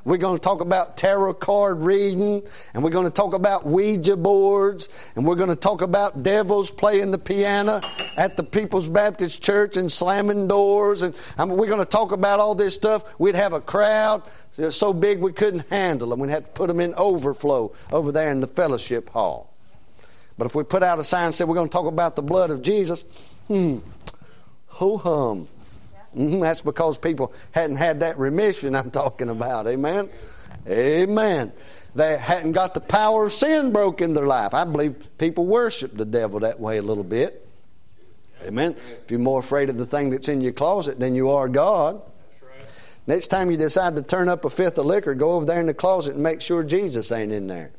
We're going to talk about tarot card reading, and we're going to talk about Ouija boards, and we're going to talk about devils playing the piano at the People's Baptist Church and slamming doors, and I mean, we're going to talk about all this stuff. We'd have a crowd so big we couldn't handle them. We'd have to put them in overflow over there in the fellowship hall. But if we put out a sign and said we're going to talk about the blood of Jesus, hmm, ho hum. Mm-hmm, that's because people hadn't had that remission I'm talking about. Amen? Amen. They hadn't got the power of sin broke in their life. I believe people worship the devil that way a little bit. Amen. If you're more afraid of the thing that's in your closet than you are God. Next time you decide to turn up a fifth of liquor, go over there in the closet and make sure Jesus ain't in there.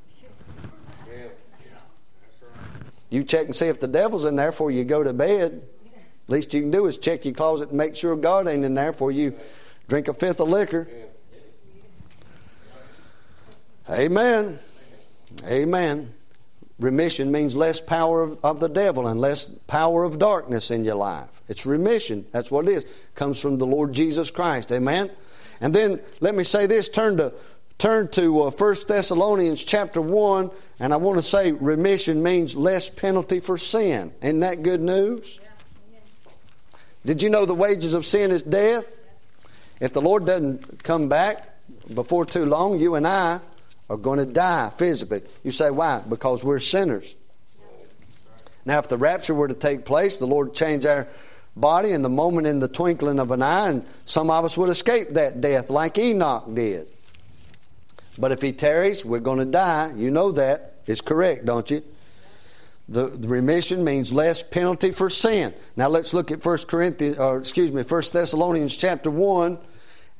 You check and see if the devil's in there before you go to bed. Least you can do is check your closet and make sure God ain't in there before you drink a fifth of liquor. Amen. Amen. Remission means less power of, of, the devil and less power of darkness in your life. It's remission. That's what it is. Comes from the Lord Jesus Christ. Amen. And then let me say this. Turn to turn to uh, 1 Thessalonians chapter 1, and I want to say remission means less penalty for sin. Isn't that good news? Did you know the wages of sin is death? If the Lord doesn't come back before too long, you and I are going to die physically. You say, why? Because we're sinners. Now, if the rapture were to take place, the Lord change our body in the moment in the twinkling of an eye, and some of us would escape that death like Enoch did. But if he tarries, we're going to die. You know that. It's correct, don't you? The, the, remission means less penalty for sin. Now let's look at 1 Corinthians, or excuse me, 1 Thessalonians chapter 1,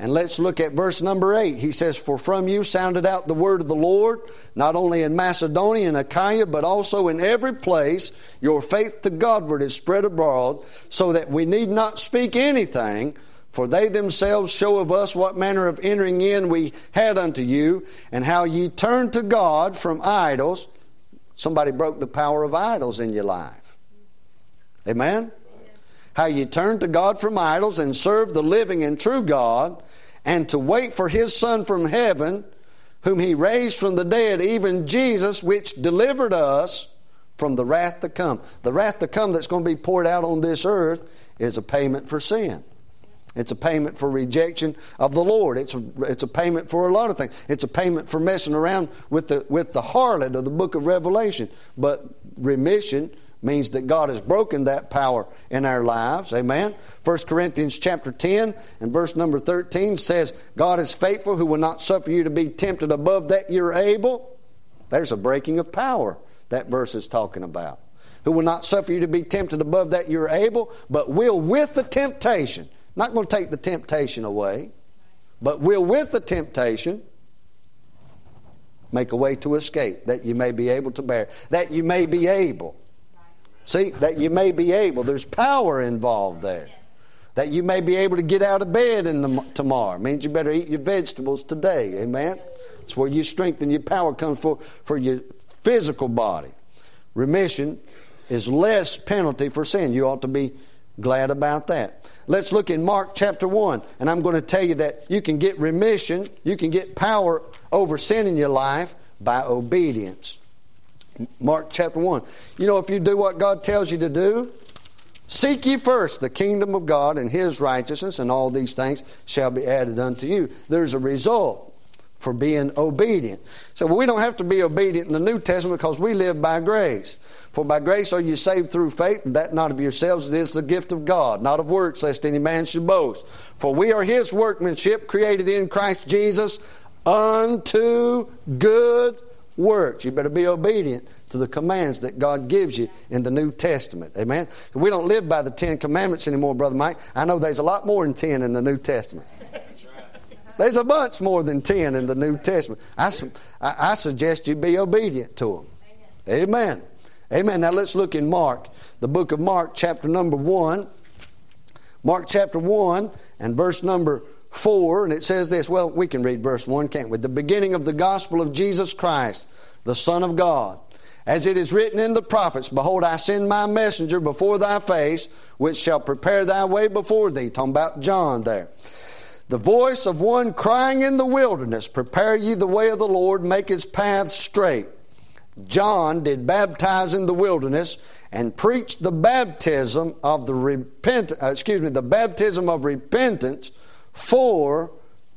and let's look at verse number 8. He says, For from you sounded out the word of the Lord, not only in Macedonia and Achaia, but also in every place. Your faith to Godward is spread abroad, so that we need not speak anything for they themselves show of us what manner of entering in we had unto you, and how ye turned to God from idols. Somebody broke the power of idols in your life. Amen? How ye turned to God from idols and served the living and true God, and to wait for his Son from heaven, whom he raised from the dead, even Jesus, which delivered us from the wrath to come. The wrath to come that's going to be poured out on this earth is a payment for sin. It's a payment for rejection of the Lord. It's a, it's a payment for a lot of things. It's a payment for messing around with the, with the harlot of the book of Revelation. But remission means that God has broken that power in our lives. Amen. 1 Corinthians chapter 10 and verse number 13 says, God is faithful who will not suffer you to be tempted above that you're able. There's a breaking of power that verse is talking about. Who will not suffer you to be tempted above that you're able, but will with the temptation not going to take the temptation away, but will, with the temptation, make a way to escape that you may be able to bear. That you may be able. See, that you may be able. There's power involved there. That you may be able to get out of bed in the, tomorrow. Means you better eat your vegetables today. Amen? It's where you strengthen your power comes for, for your physical body. Remission is less penalty for sin. You ought to be glad about that. Let's look in Mark chapter 1, and I'm going to tell you that you can get remission, you can get power over sin in your life by obedience. Mark chapter 1. You know, if you do what God tells you to do, seek ye first the kingdom of God and his righteousness, and all these things shall be added unto you. There's a result for being obedient. So we don't have to be obedient in the New Testament because we live by grace. For by grace are you saved through faith, and that not of yourselves, it is the gift of God, not of works, lest any man should boast. For we are his workmanship, created in Christ Jesus unto good works. You better be obedient to the commands that God gives you in the New Testament. Amen. We don't live by the Ten Commandments anymore, Brother Mike. I know there's a lot more than ten in the New Testament. There's a bunch more than 10 in the New Testament. I, I, suggest you be obedient to them. Amen. Amen. Now let's look in Mark, the book of Mark, chapter number 1. Mark chapter 1 and verse number 4, and it says this. Well, we can read verse 1, can't we? The beginning of the gospel of Jesus Christ, the Son of God. As it is written in the prophets, Behold, I send my messenger before thy face, which shall prepare thy way before thee. Talking about John there. The voice of one crying in the wilderness, Prepare ye the way of the Lord, make his paths straight. John did baptize in the wilderness and preached the baptism of the repent, uh, excuse me, the baptism of repentance for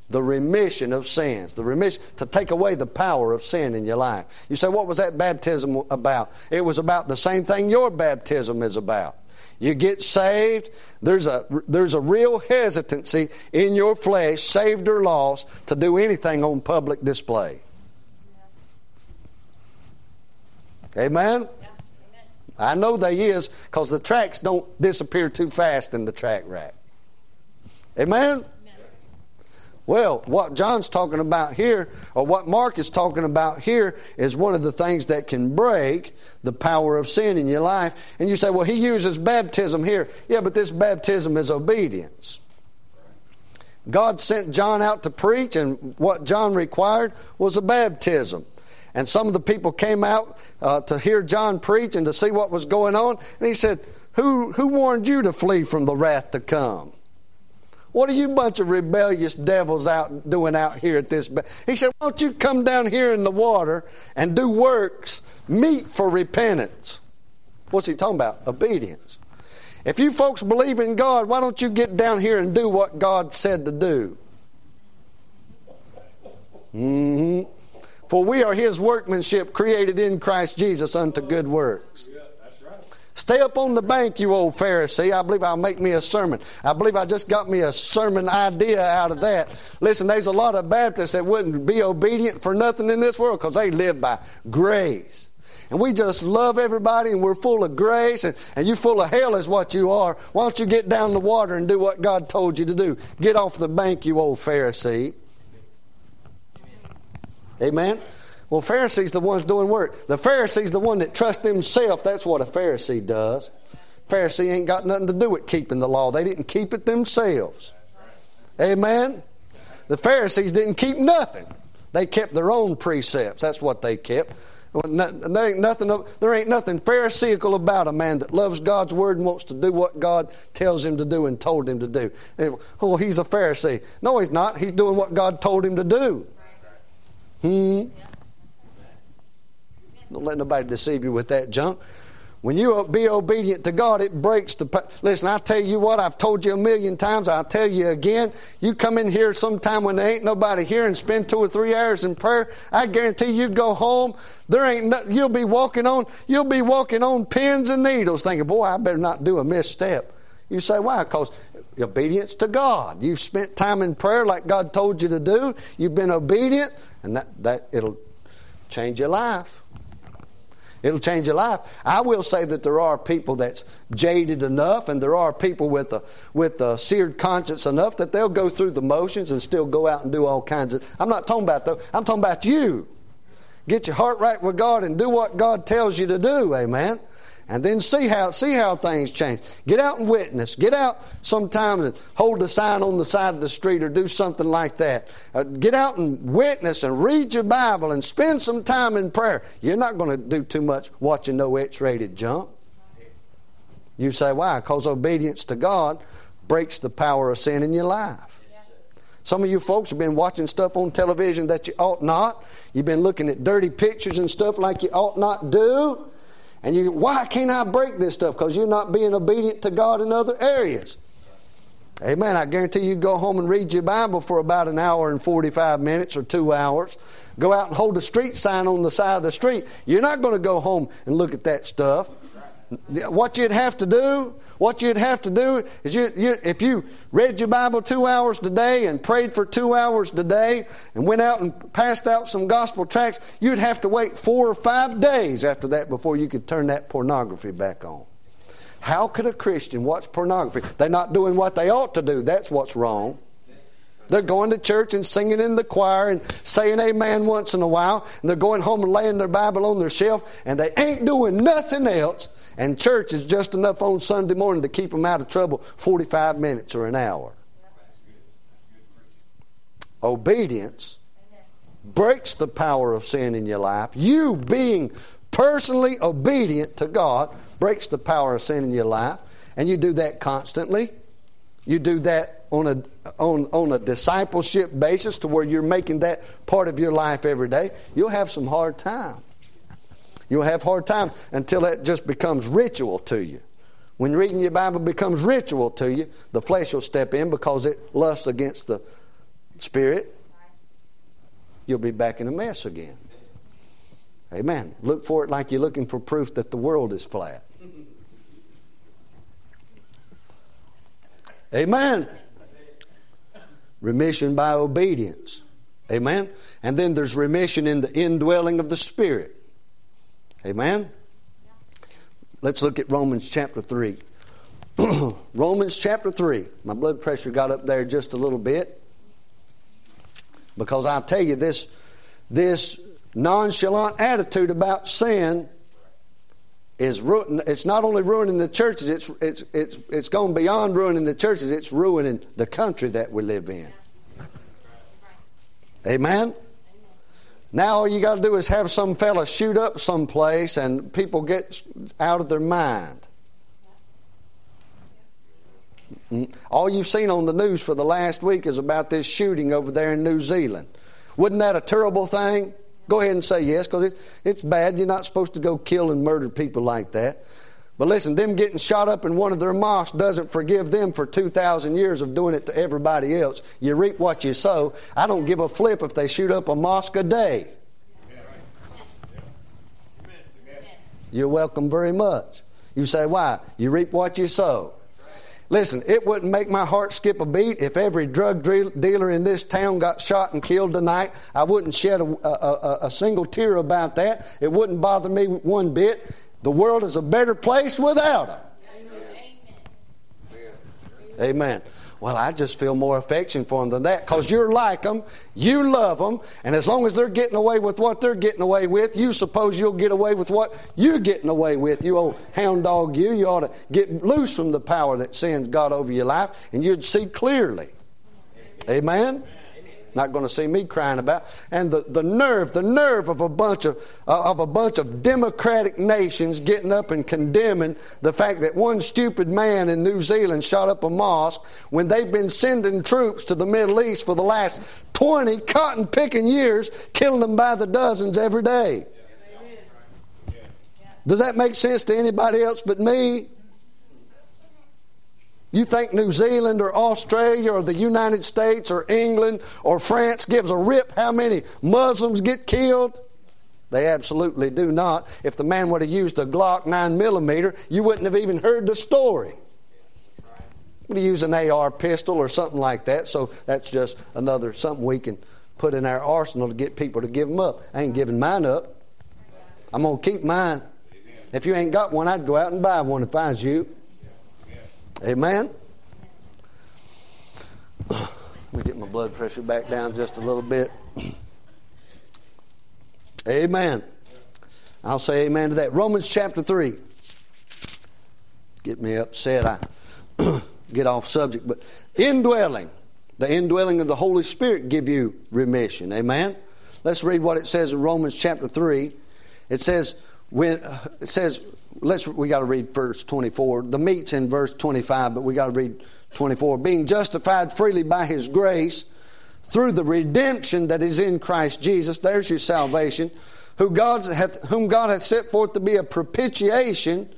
the remission of sins. The remission to take away the power of sin in your life. You say, what was that baptism about? It was about the same thing your baptism is about. You get saved, there's a, there's a real hesitancy in your flesh, saved or lost, to do anything on public display. Amen? I know there is because the tracks don't disappear too fast in the track rack. Amen? Well, what John's talking about here, or what Mark is talking about here, is one of the things that can break the power of sin in your life. And you say, well, he uses baptism here. Yeah, but this baptism is obedience. God sent John out to preach, and what John required was a baptism. And some of the people came out uh, to hear John preach and to see what was going on. And he said, who, who warned you to flee from the wrath to come? What are you bunch of rebellious devils out doing out here at this? He said, Why don't you come down here in the water and do works meet for repentance? What's he talking about? Obedience. If you folks believe in God, why don't you get down here and do what God said to do? Mm-hmm. For we are his workmanship created in Christ Jesus unto good works. Stay up on the bank, you old Pharisee. I believe I'll make me a sermon. I believe I just got me a sermon idea out of that. Listen, there's a lot of Baptists that wouldn't be obedient for nothing in this world because they live by grace. And we just love everybody and we're full of grace and, and you're full of hell is what you are. Why don't you get down the water and do what God told you to do? Get off the bank, you old Pharisee. Amen. Well, Pharisees the ones doing work. The Pharisee's the one that trusts himself. That's what a Pharisee does. Pharisee ain't got nothing to do with keeping the law. They didn't keep it themselves. Amen. The Pharisees didn't keep nothing. They kept their own precepts. That's what they kept. There ain't nothing. There ain't nothing Pharisaical about a man that loves God's word and wants to do what God tells him to do and told him to do. Oh, he's a Pharisee. No, he's not. He's doing what God told him to do. Hmm. Don't let nobody deceive you with that junk. When you be obedient to God, it breaks the. Listen, I tell you what, I've told you a million times, I'll tell you again. You come in here sometime when there ain't nobody here and spend two or three hours in prayer, I guarantee you go home, there ain't no, you'll be walking on, you'll be walking on pins and needles thinking, boy, I better not do a misstep. You say, why? Because obedience to God. You've spent time in prayer like God told you to do. You've been obedient, and that, that it'll change your life. It'll change your life. I will say that there are people that's jaded enough, and there are people with a with a seared conscience enough that they'll go through the motions and still go out and do all kinds of. I'm not talking about though. I'm talking about you. Get your heart right with God and do what God tells you to do. Amen and then see how see how things change. Get out and witness. Get out sometimes and hold a sign on the side of the street or do something like that. Uh, get out and witness and read your Bible and spend some time in prayer. You're not going to do too much watching no X-rated junk. You say why? Because obedience to God breaks the power of sin in your life. Some of you folks have been watching stuff on television that you ought not. You've been looking at dirty pictures and stuff like you ought not do. And you, why can't I break this stuff? Because you're not being obedient to God in other areas. Amen. I guarantee you go home and read your Bible for about an hour and 45 minutes or two hours. Go out and hold a street sign on the side of the street. You're not going to go home and look at that stuff. What you'd have to do, what you'd have to do is you, you, if you read your Bible two hours today and prayed for two hours today and went out and passed out some gospel tracts, you'd have to wait four or five days after that before you could turn that pornography back on. How could a Christian watch pornography? They're not doing what they ought to do. That's what's wrong. They're going to church and singing in the choir and saying amen once in a while, and they're going home and laying their Bible on their shelf, and they ain't doing nothing else and church is just enough on Sunday morning to keep them out of trouble 45 minutes or an hour. Obedience breaks the power of sin in your life. You being personally obedient to God breaks the power of sin in your life. And you do that constantly. You do that on a, on, on a discipleship basis to where you're making that part of your life every day. You'll have some hard time. You'll have hard time until it just becomes ritual to you. When reading your Bible becomes ritual to you, the flesh will step in because it lusts against the spirit. You'll be back in a mess again. Amen. Look for it like you're looking for proof that the world is flat. Amen. Remission by obedience. Amen. And then there's remission in the indwelling of the Spirit. Amen? Let's look at Romans chapter 3. Romans chapter 3. My blood pressure got up there just a little bit. Because I'll tell you, this, this nonchalant attitude about sin is it's not only ruining the churches, it's, it's, it's, it's gone beyond ruining the churches, it's ruining the country that we live in. Amen? Now all you got to do is have some fella shoot up someplace and people get out of their mind. Mm. All you've seen on the news for the last week is about this shooting over there in New Zealand. Wasn't that a terrible thing? Go ahead and say yes, because it's, it's bad. You're not supposed to go kill and murder people like that. But listen, them getting shot up in one of their mosques doesn't forgive them for 2,000 years of doing it to everybody else. You reap what you sow. I don't give a flip if they shoot up a mosque a day. You're welcome very much. You say, why? You reap what you sow. Listen, it wouldn't make my heart skip a beat if every drug dealer in this town got shot and killed tonight. I wouldn't shed a, a, a, single tear about that. It wouldn't bother me one bit. The world is a better place without them. Amen. Amen. Well, I just feel more affection for them than that because you're like them, you love them, and as long as they're getting away with what they're getting away with, you suppose you'll get away with what you're getting away with. You old hound dog, you, you ought to get loose from the power that sin's got over your life, and you'd see clearly. Amen? Not going to see me crying about. And the, the nerve, the nerve of a bunch of uh, of a bunch of democratic nations getting up and condemning the fact that one stupid man in New Zealand shot up a mosque when they've been sending troops to the Middle East for the last 20 cotton picking years, killing them by the dozens every day. Does that make sense to anybody else but me? You think New Zealand or Australia or the United States or England or France gives a rip how many Muslims get killed? They absolutely do not. If the man would have used a Glock 9 millimeter, you wouldn't have even heard the story. Would he use an AR pistol or something like that? So that's just another something we can put in our arsenal to get people to give them up. I ain't giving mine up. I'm to keep mine. If you ain't got one, I'd go out and buy one if I was you. Amen? Let me get my blood pressure back down just a little bit. Amen. I'll say amen to that. Romans chapter 3. Get me upset. I get off subject, but indwelling. The indwelling of the Holy Spirit give you remission. Amen. Let's read what it says in Romans chapter 3. It says when uh, it says let's we got to read verse 24. The meat's in verse 25, but we got to read 24. Being justified freely by his grace through the redemption that is in Christ Jesus. There's your salvation. Who God hath, whom God hath set forth to be a propitiation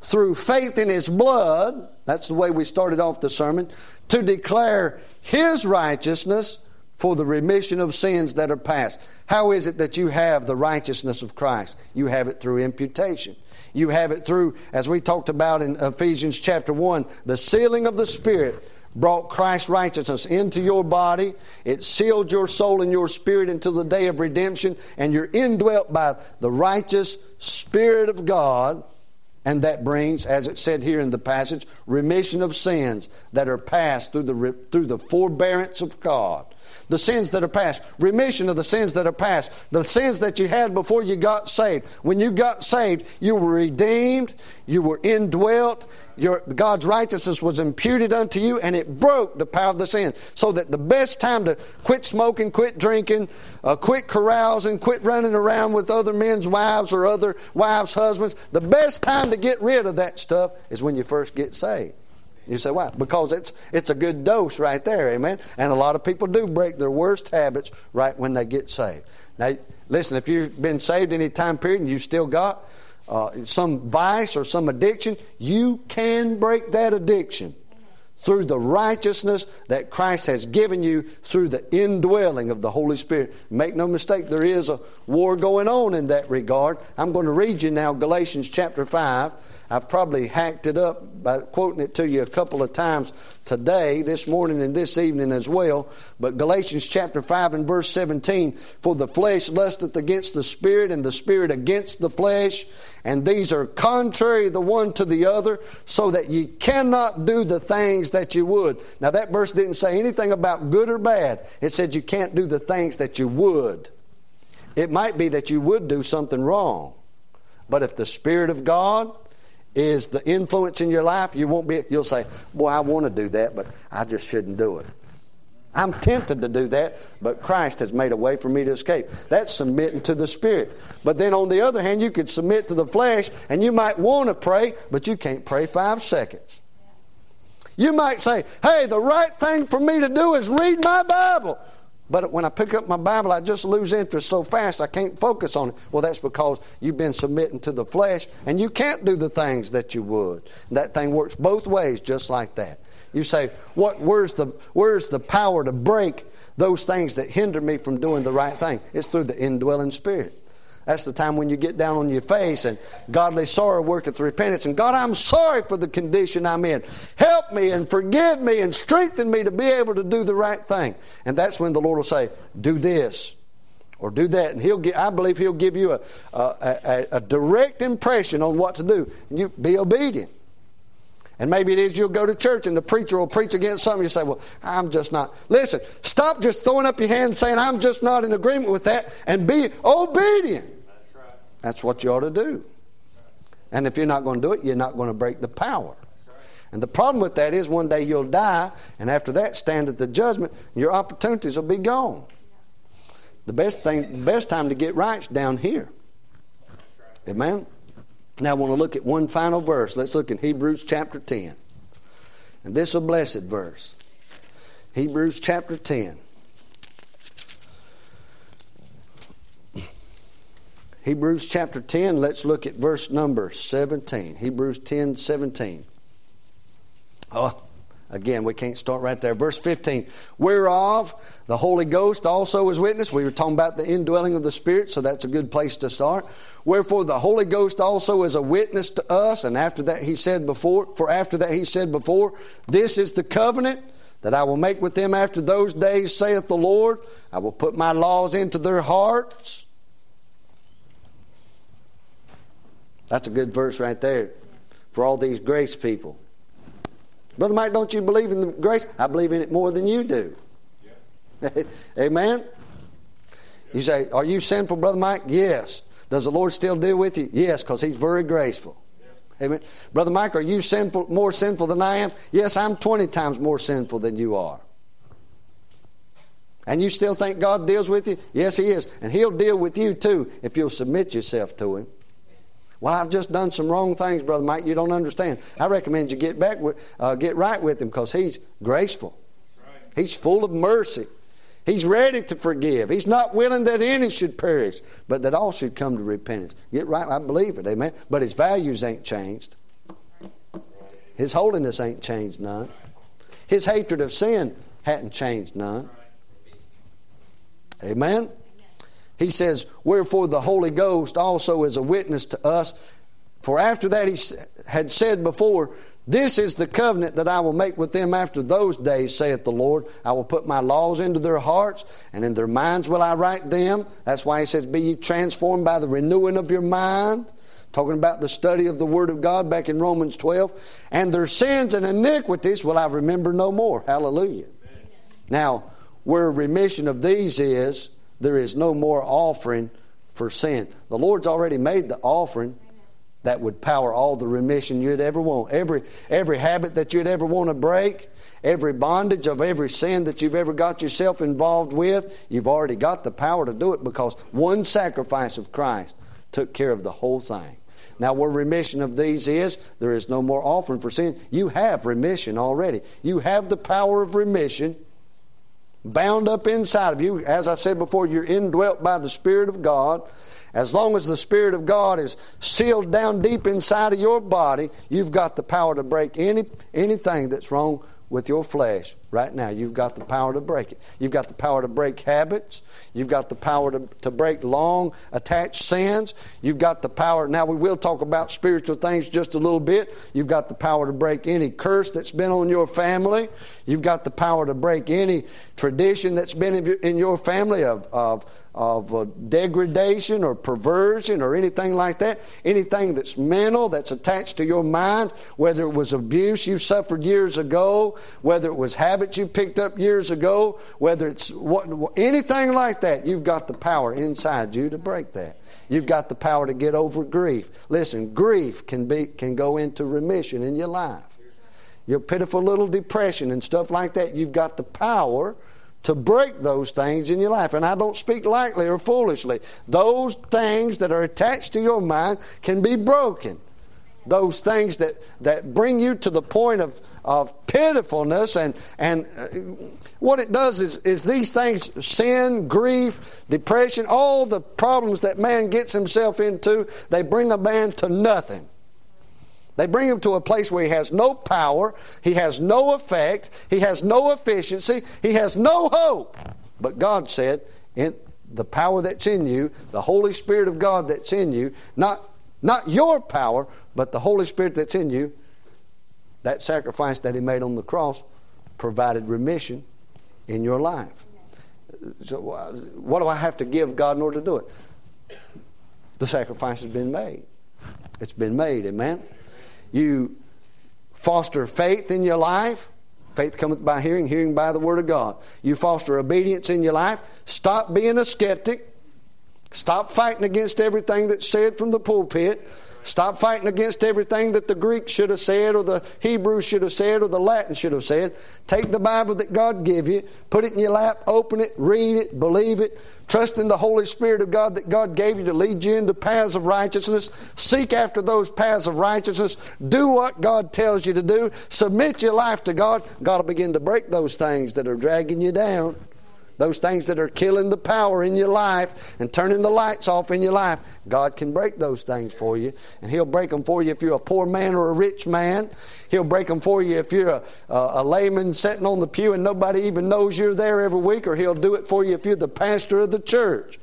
through faith in his blood. That's the way we started off the sermon. To declare his righteousness for the remission of sins that are past. How is it that you have the righteousness of Christ? You have it through imputation. You have it through, as we talked about in Ephesians chapter 1, the sealing of the Spirit brought Christ's righteousness into your body. It sealed your soul and your spirit until the day of redemption, and you're indwelt by the righteous Spirit of God. And that brings, as it said here in the passage, remission of sins that are passed through the, through the forbearance of God the sins that are past, remission of the sins that are past, the sins that you had before you got saved. When you got saved, you were redeemed, you were indwelt, your, God's righteousness was imputed unto you, and it broke the power of the sin. So that the best time to quit smoking, quit drinking, uh, quit carousing, quit running around with other men's wives or other wives' husbands, the best time to get rid of that stuff is when you first get saved. You say, why? Because it's, it's a good dose right there, amen? And a lot of people do break their worst habits right when they get saved. Now, listen, if you've been saved any time period and you still got uh, some vice or some addiction, you can break that addiction through the righteousness that Christ has given you through the indwelling of the Holy Spirit. Make no mistake, there is a war going on in that regard. I'm going to read you now Galatians chapter 5. I've probably hacked it up by quoting it to you a couple of times today, this morning, and this evening as well. But Galatians chapter 5 and verse 17 For the flesh lusteth against the spirit, and the spirit against the flesh, and these are contrary the one to the other, so that ye cannot do the things that you would. Now, that verse didn't say anything about good or bad, it said you can't do the things that you would. It might be that you would do something wrong. But if the Spirit of God is the influence in your life, you won't be, you'll say, Boy, I want to do that, but I just shouldn't do it. I'm tempted to do that, but Christ has made a way for me to escape. That's submitting to the Spirit. But then on the other hand, you could submit to the flesh, and you might want to pray, but you can't pray five seconds. You might say, Hey, the right thing for me to do is read my Bible. But when I pick up my Bible, I just lose interest so fast I can't focus on it. Well, that's because you've been submitting to the flesh and you can't do the things that you would. That thing works both ways, just like that. You say, what, where's, the, where's the power to break those things that hinder me from doing the right thing? It's through the indwelling spirit. That's the time when you get down on your face and godly sorrow worketh repentance. And God, I'm sorry for the condition I'm in. Help me and forgive me and strengthen me to be able to do the right thing. And that's when the Lord will say, Do this or do that. And He'll get, I believe He'll give you a, a, a, a direct impression on what to do. And you be obedient. And maybe it is you'll go to church and the preacher will preach against something. You say, Well, I'm just not. Listen, stop just throwing up your hand and saying, I'm just not in agreement with that, and be obedient. That's right. That's what you ought to do. And if you're not going to do it, you're not going to break the power. And the problem with that is one day you'll die, and after that, stand at the judgment, your opportunities will be gone. The best thing, the best time to get right is down here. Amen. Now I want to look at one final verse. Let's look in Hebrews chapter 10. And this is a blessed verse. Hebrews chapter 10. Hebrews chapter 10, let's look at verse number 17. Hebrews 10 17. Oh, again, we can't start right there. Verse 15. Whereof the Holy Ghost also is witness. We were talking about the indwelling of the Spirit, so that's a good place to start. Wherefore the Holy Ghost also is a witness to us. And after that he said before, for after that he said before, this is the covenant that I will make with them after those days, saith the Lord. I will put my laws into their hearts That's a good verse right there for all these grace people. Brother Mike, don't you believe in the grace? I believe in it more than you do. Yeah. Amen? You say, Are you sinful, Brother Mike? Yes. Does the Lord still deal with you? Yes, because He's very graceful. Yeah. Amen. Brother Mike, are you sinful, more sinful than I am? Yes, I'm 20 times more sinful than you are. And you still think God deals with you? Yes, He is. And He'll deal with you too if you'll submit yourself to Him. Well, I've just done some wrong things, Brother Mike. You don't understand. I recommend you get back with, uh, get right with him because he's graceful. Right. He's full of mercy. He's ready to forgive. He's not willing that any should perish, but that all should come to repentance. Get right. I believe it. Amen. But his values ain't changed. His holiness ain't changed none. His hatred of sin hadn't changed none. Amen. He says, Wherefore the Holy Ghost also is a witness to us. For after that he had said before, This is the covenant that I will make with them after those days, saith the Lord. I will put my laws into their hearts, and in their minds will I write them. That's why he says, Be ye transformed by the renewing of your mind. Talking about the study of the Word of God back in Romans 12. And their sins and iniquities will I remember no more. Hallelujah. Amen. Now, where remission of these is, there is no more offering for sin. The Lord's already made the offering that would power all the remission you'd ever want. Every, every habit that you'd ever want to break, every bondage of every sin that you've ever got yourself involved with, you've already got the power to do it because one sacrifice of Christ took care of the whole thing. Now, where remission of these is, there is no more offering for sin. You have remission already. You have the power of remission bound up inside of you. As I said before, you're indwelt by the Spirit of God. As long as the Spirit of God is sealed down deep inside of your body, you've got the power to break any, anything that's wrong with your flesh Right now, you've got the power to break it. You've got the power to break habits. You've got the power to, to break long attached sins. You've got the power. Now, we will talk about spiritual things just a little bit. You've got the power to break any curse that's been on your family. You've got the power to break any tradition that's been in your family of, of, of uh, degradation or perversion or anything like that. Anything that's mental, that's attached to your mind, whether it was abuse you suffered years ago, whether it was habits you picked up years ago, whether it's what, anything like that, you've got the power inside you to break that. You've got the power to get over grief. Listen, grief can, be, can go into remission in your life your pitiful little depression and stuff like that, you've got the power to break those things in your life. And I don't speak lightly or foolishly. Those things that are attached to your mind can be broken. Those things that, that bring you to the point of, of pitifulness and, and uh, what it does is, is these things sin, grief, depression, all the problems that man gets himself into, they bring a man to nothing. They bring him to a place where he has no power, he has no effect, he has no efficiency, he has no hope. But God said, in the power that's in you, the Holy Spirit of God that's in you, not, not your power, but the Holy Spirit that's in you, that sacrifice that he made on the cross provided remission in your life. So, what do I have to give God in order to do it? The sacrifice has been made. It's been made, amen? You foster faith in your life. Faith cometh by hearing, hearing by the Word of God. You foster obedience in your life. Stop being a skeptic. Stop fighting against everything that's said from the pulpit. Stop fighting against everything that the Greek should have said, or the Hebrew should have said, or the Latin should have said. Take the Bible that God gave you, put it in your lap, open it, read it, believe it, Trust in the Holy Spirit of God that God gave you to lead you into paths of righteousness. Seek after those paths of righteousness. Do what God tells you to do. Submit your life to God. God will begin to break those things that are dragging you down. Those things that are killing the power in your life and turning the lights off in your life, God can break those things for you. And He'll break them for you if you're a poor man or a rich man. He'll break them for you if you're a, a, layman sitting on the pew and nobody even knows you're there every week, or He'll do it for you if you're the pastor of the church.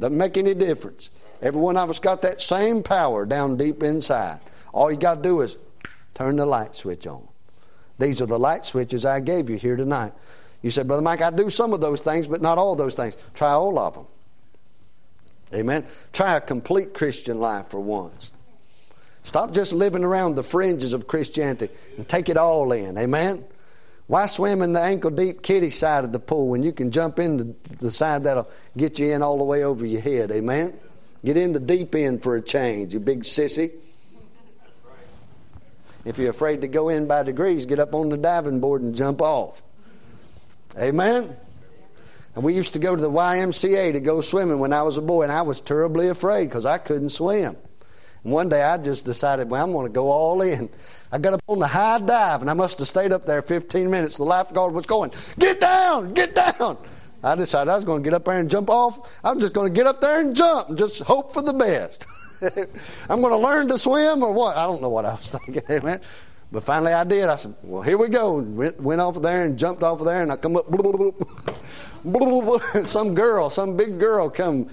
Doesn't make any difference. Every one of us got that same power down deep inside. All you got to do is turn the light switch on. These are the light switches I gave you here tonight. You said, Brother Mike, I do some of those things, but not all those things. Try all of them. Amen. Try a complete Christian life for once. Stop just living around the fringes of Christianity and take it all in. Amen. Why swim in the ankle deep kiddie side of the pool when you can jump in the, the side that'll get you in all the way over your head? Amen. Get in the deep end for a change, you big sissy. If you're afraid to go in by degrees, get up on the diving board and jump off. Amen? And we used to go to the YMCA to go swimming when I was a boy, and I was terribly afraid because I couldn't swim. And one day I just decided, well, I'm going to go all in. I got up on the high dive, and I must have stayed up there 15 minutes. The lifeguard was going, Get down, get down. I decided I was going to get up there and jump off. I'm just going to get up there and jump and just hope for the best. I'm going to learn to swim or what? I don't know what I was thinking, man. But finally I did. I said, well, here we go. Went, went off of there and jumped off of there, and I come up. some girl, some big girl come,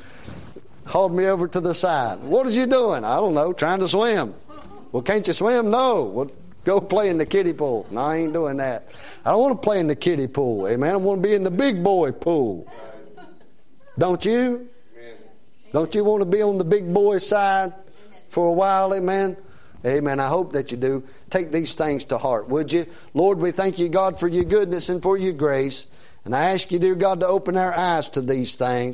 hauled me over to the side. What is you doing? I don't know, trying to swim. Well, can't you swim? No. Well, go play in the kiddie pool. No, I ain't doing that. I don't want to play in the kiddie pool. Amen. I want to be in the big boy pool. Don't you? Don't you want to be on the big boy side for a while? Amen. Amen. I hope that you do. Take these things to heart, would you? Lord, we thank you, God, for your goodness and for your grace. And I ask you, dear God, to open our eyes to these things.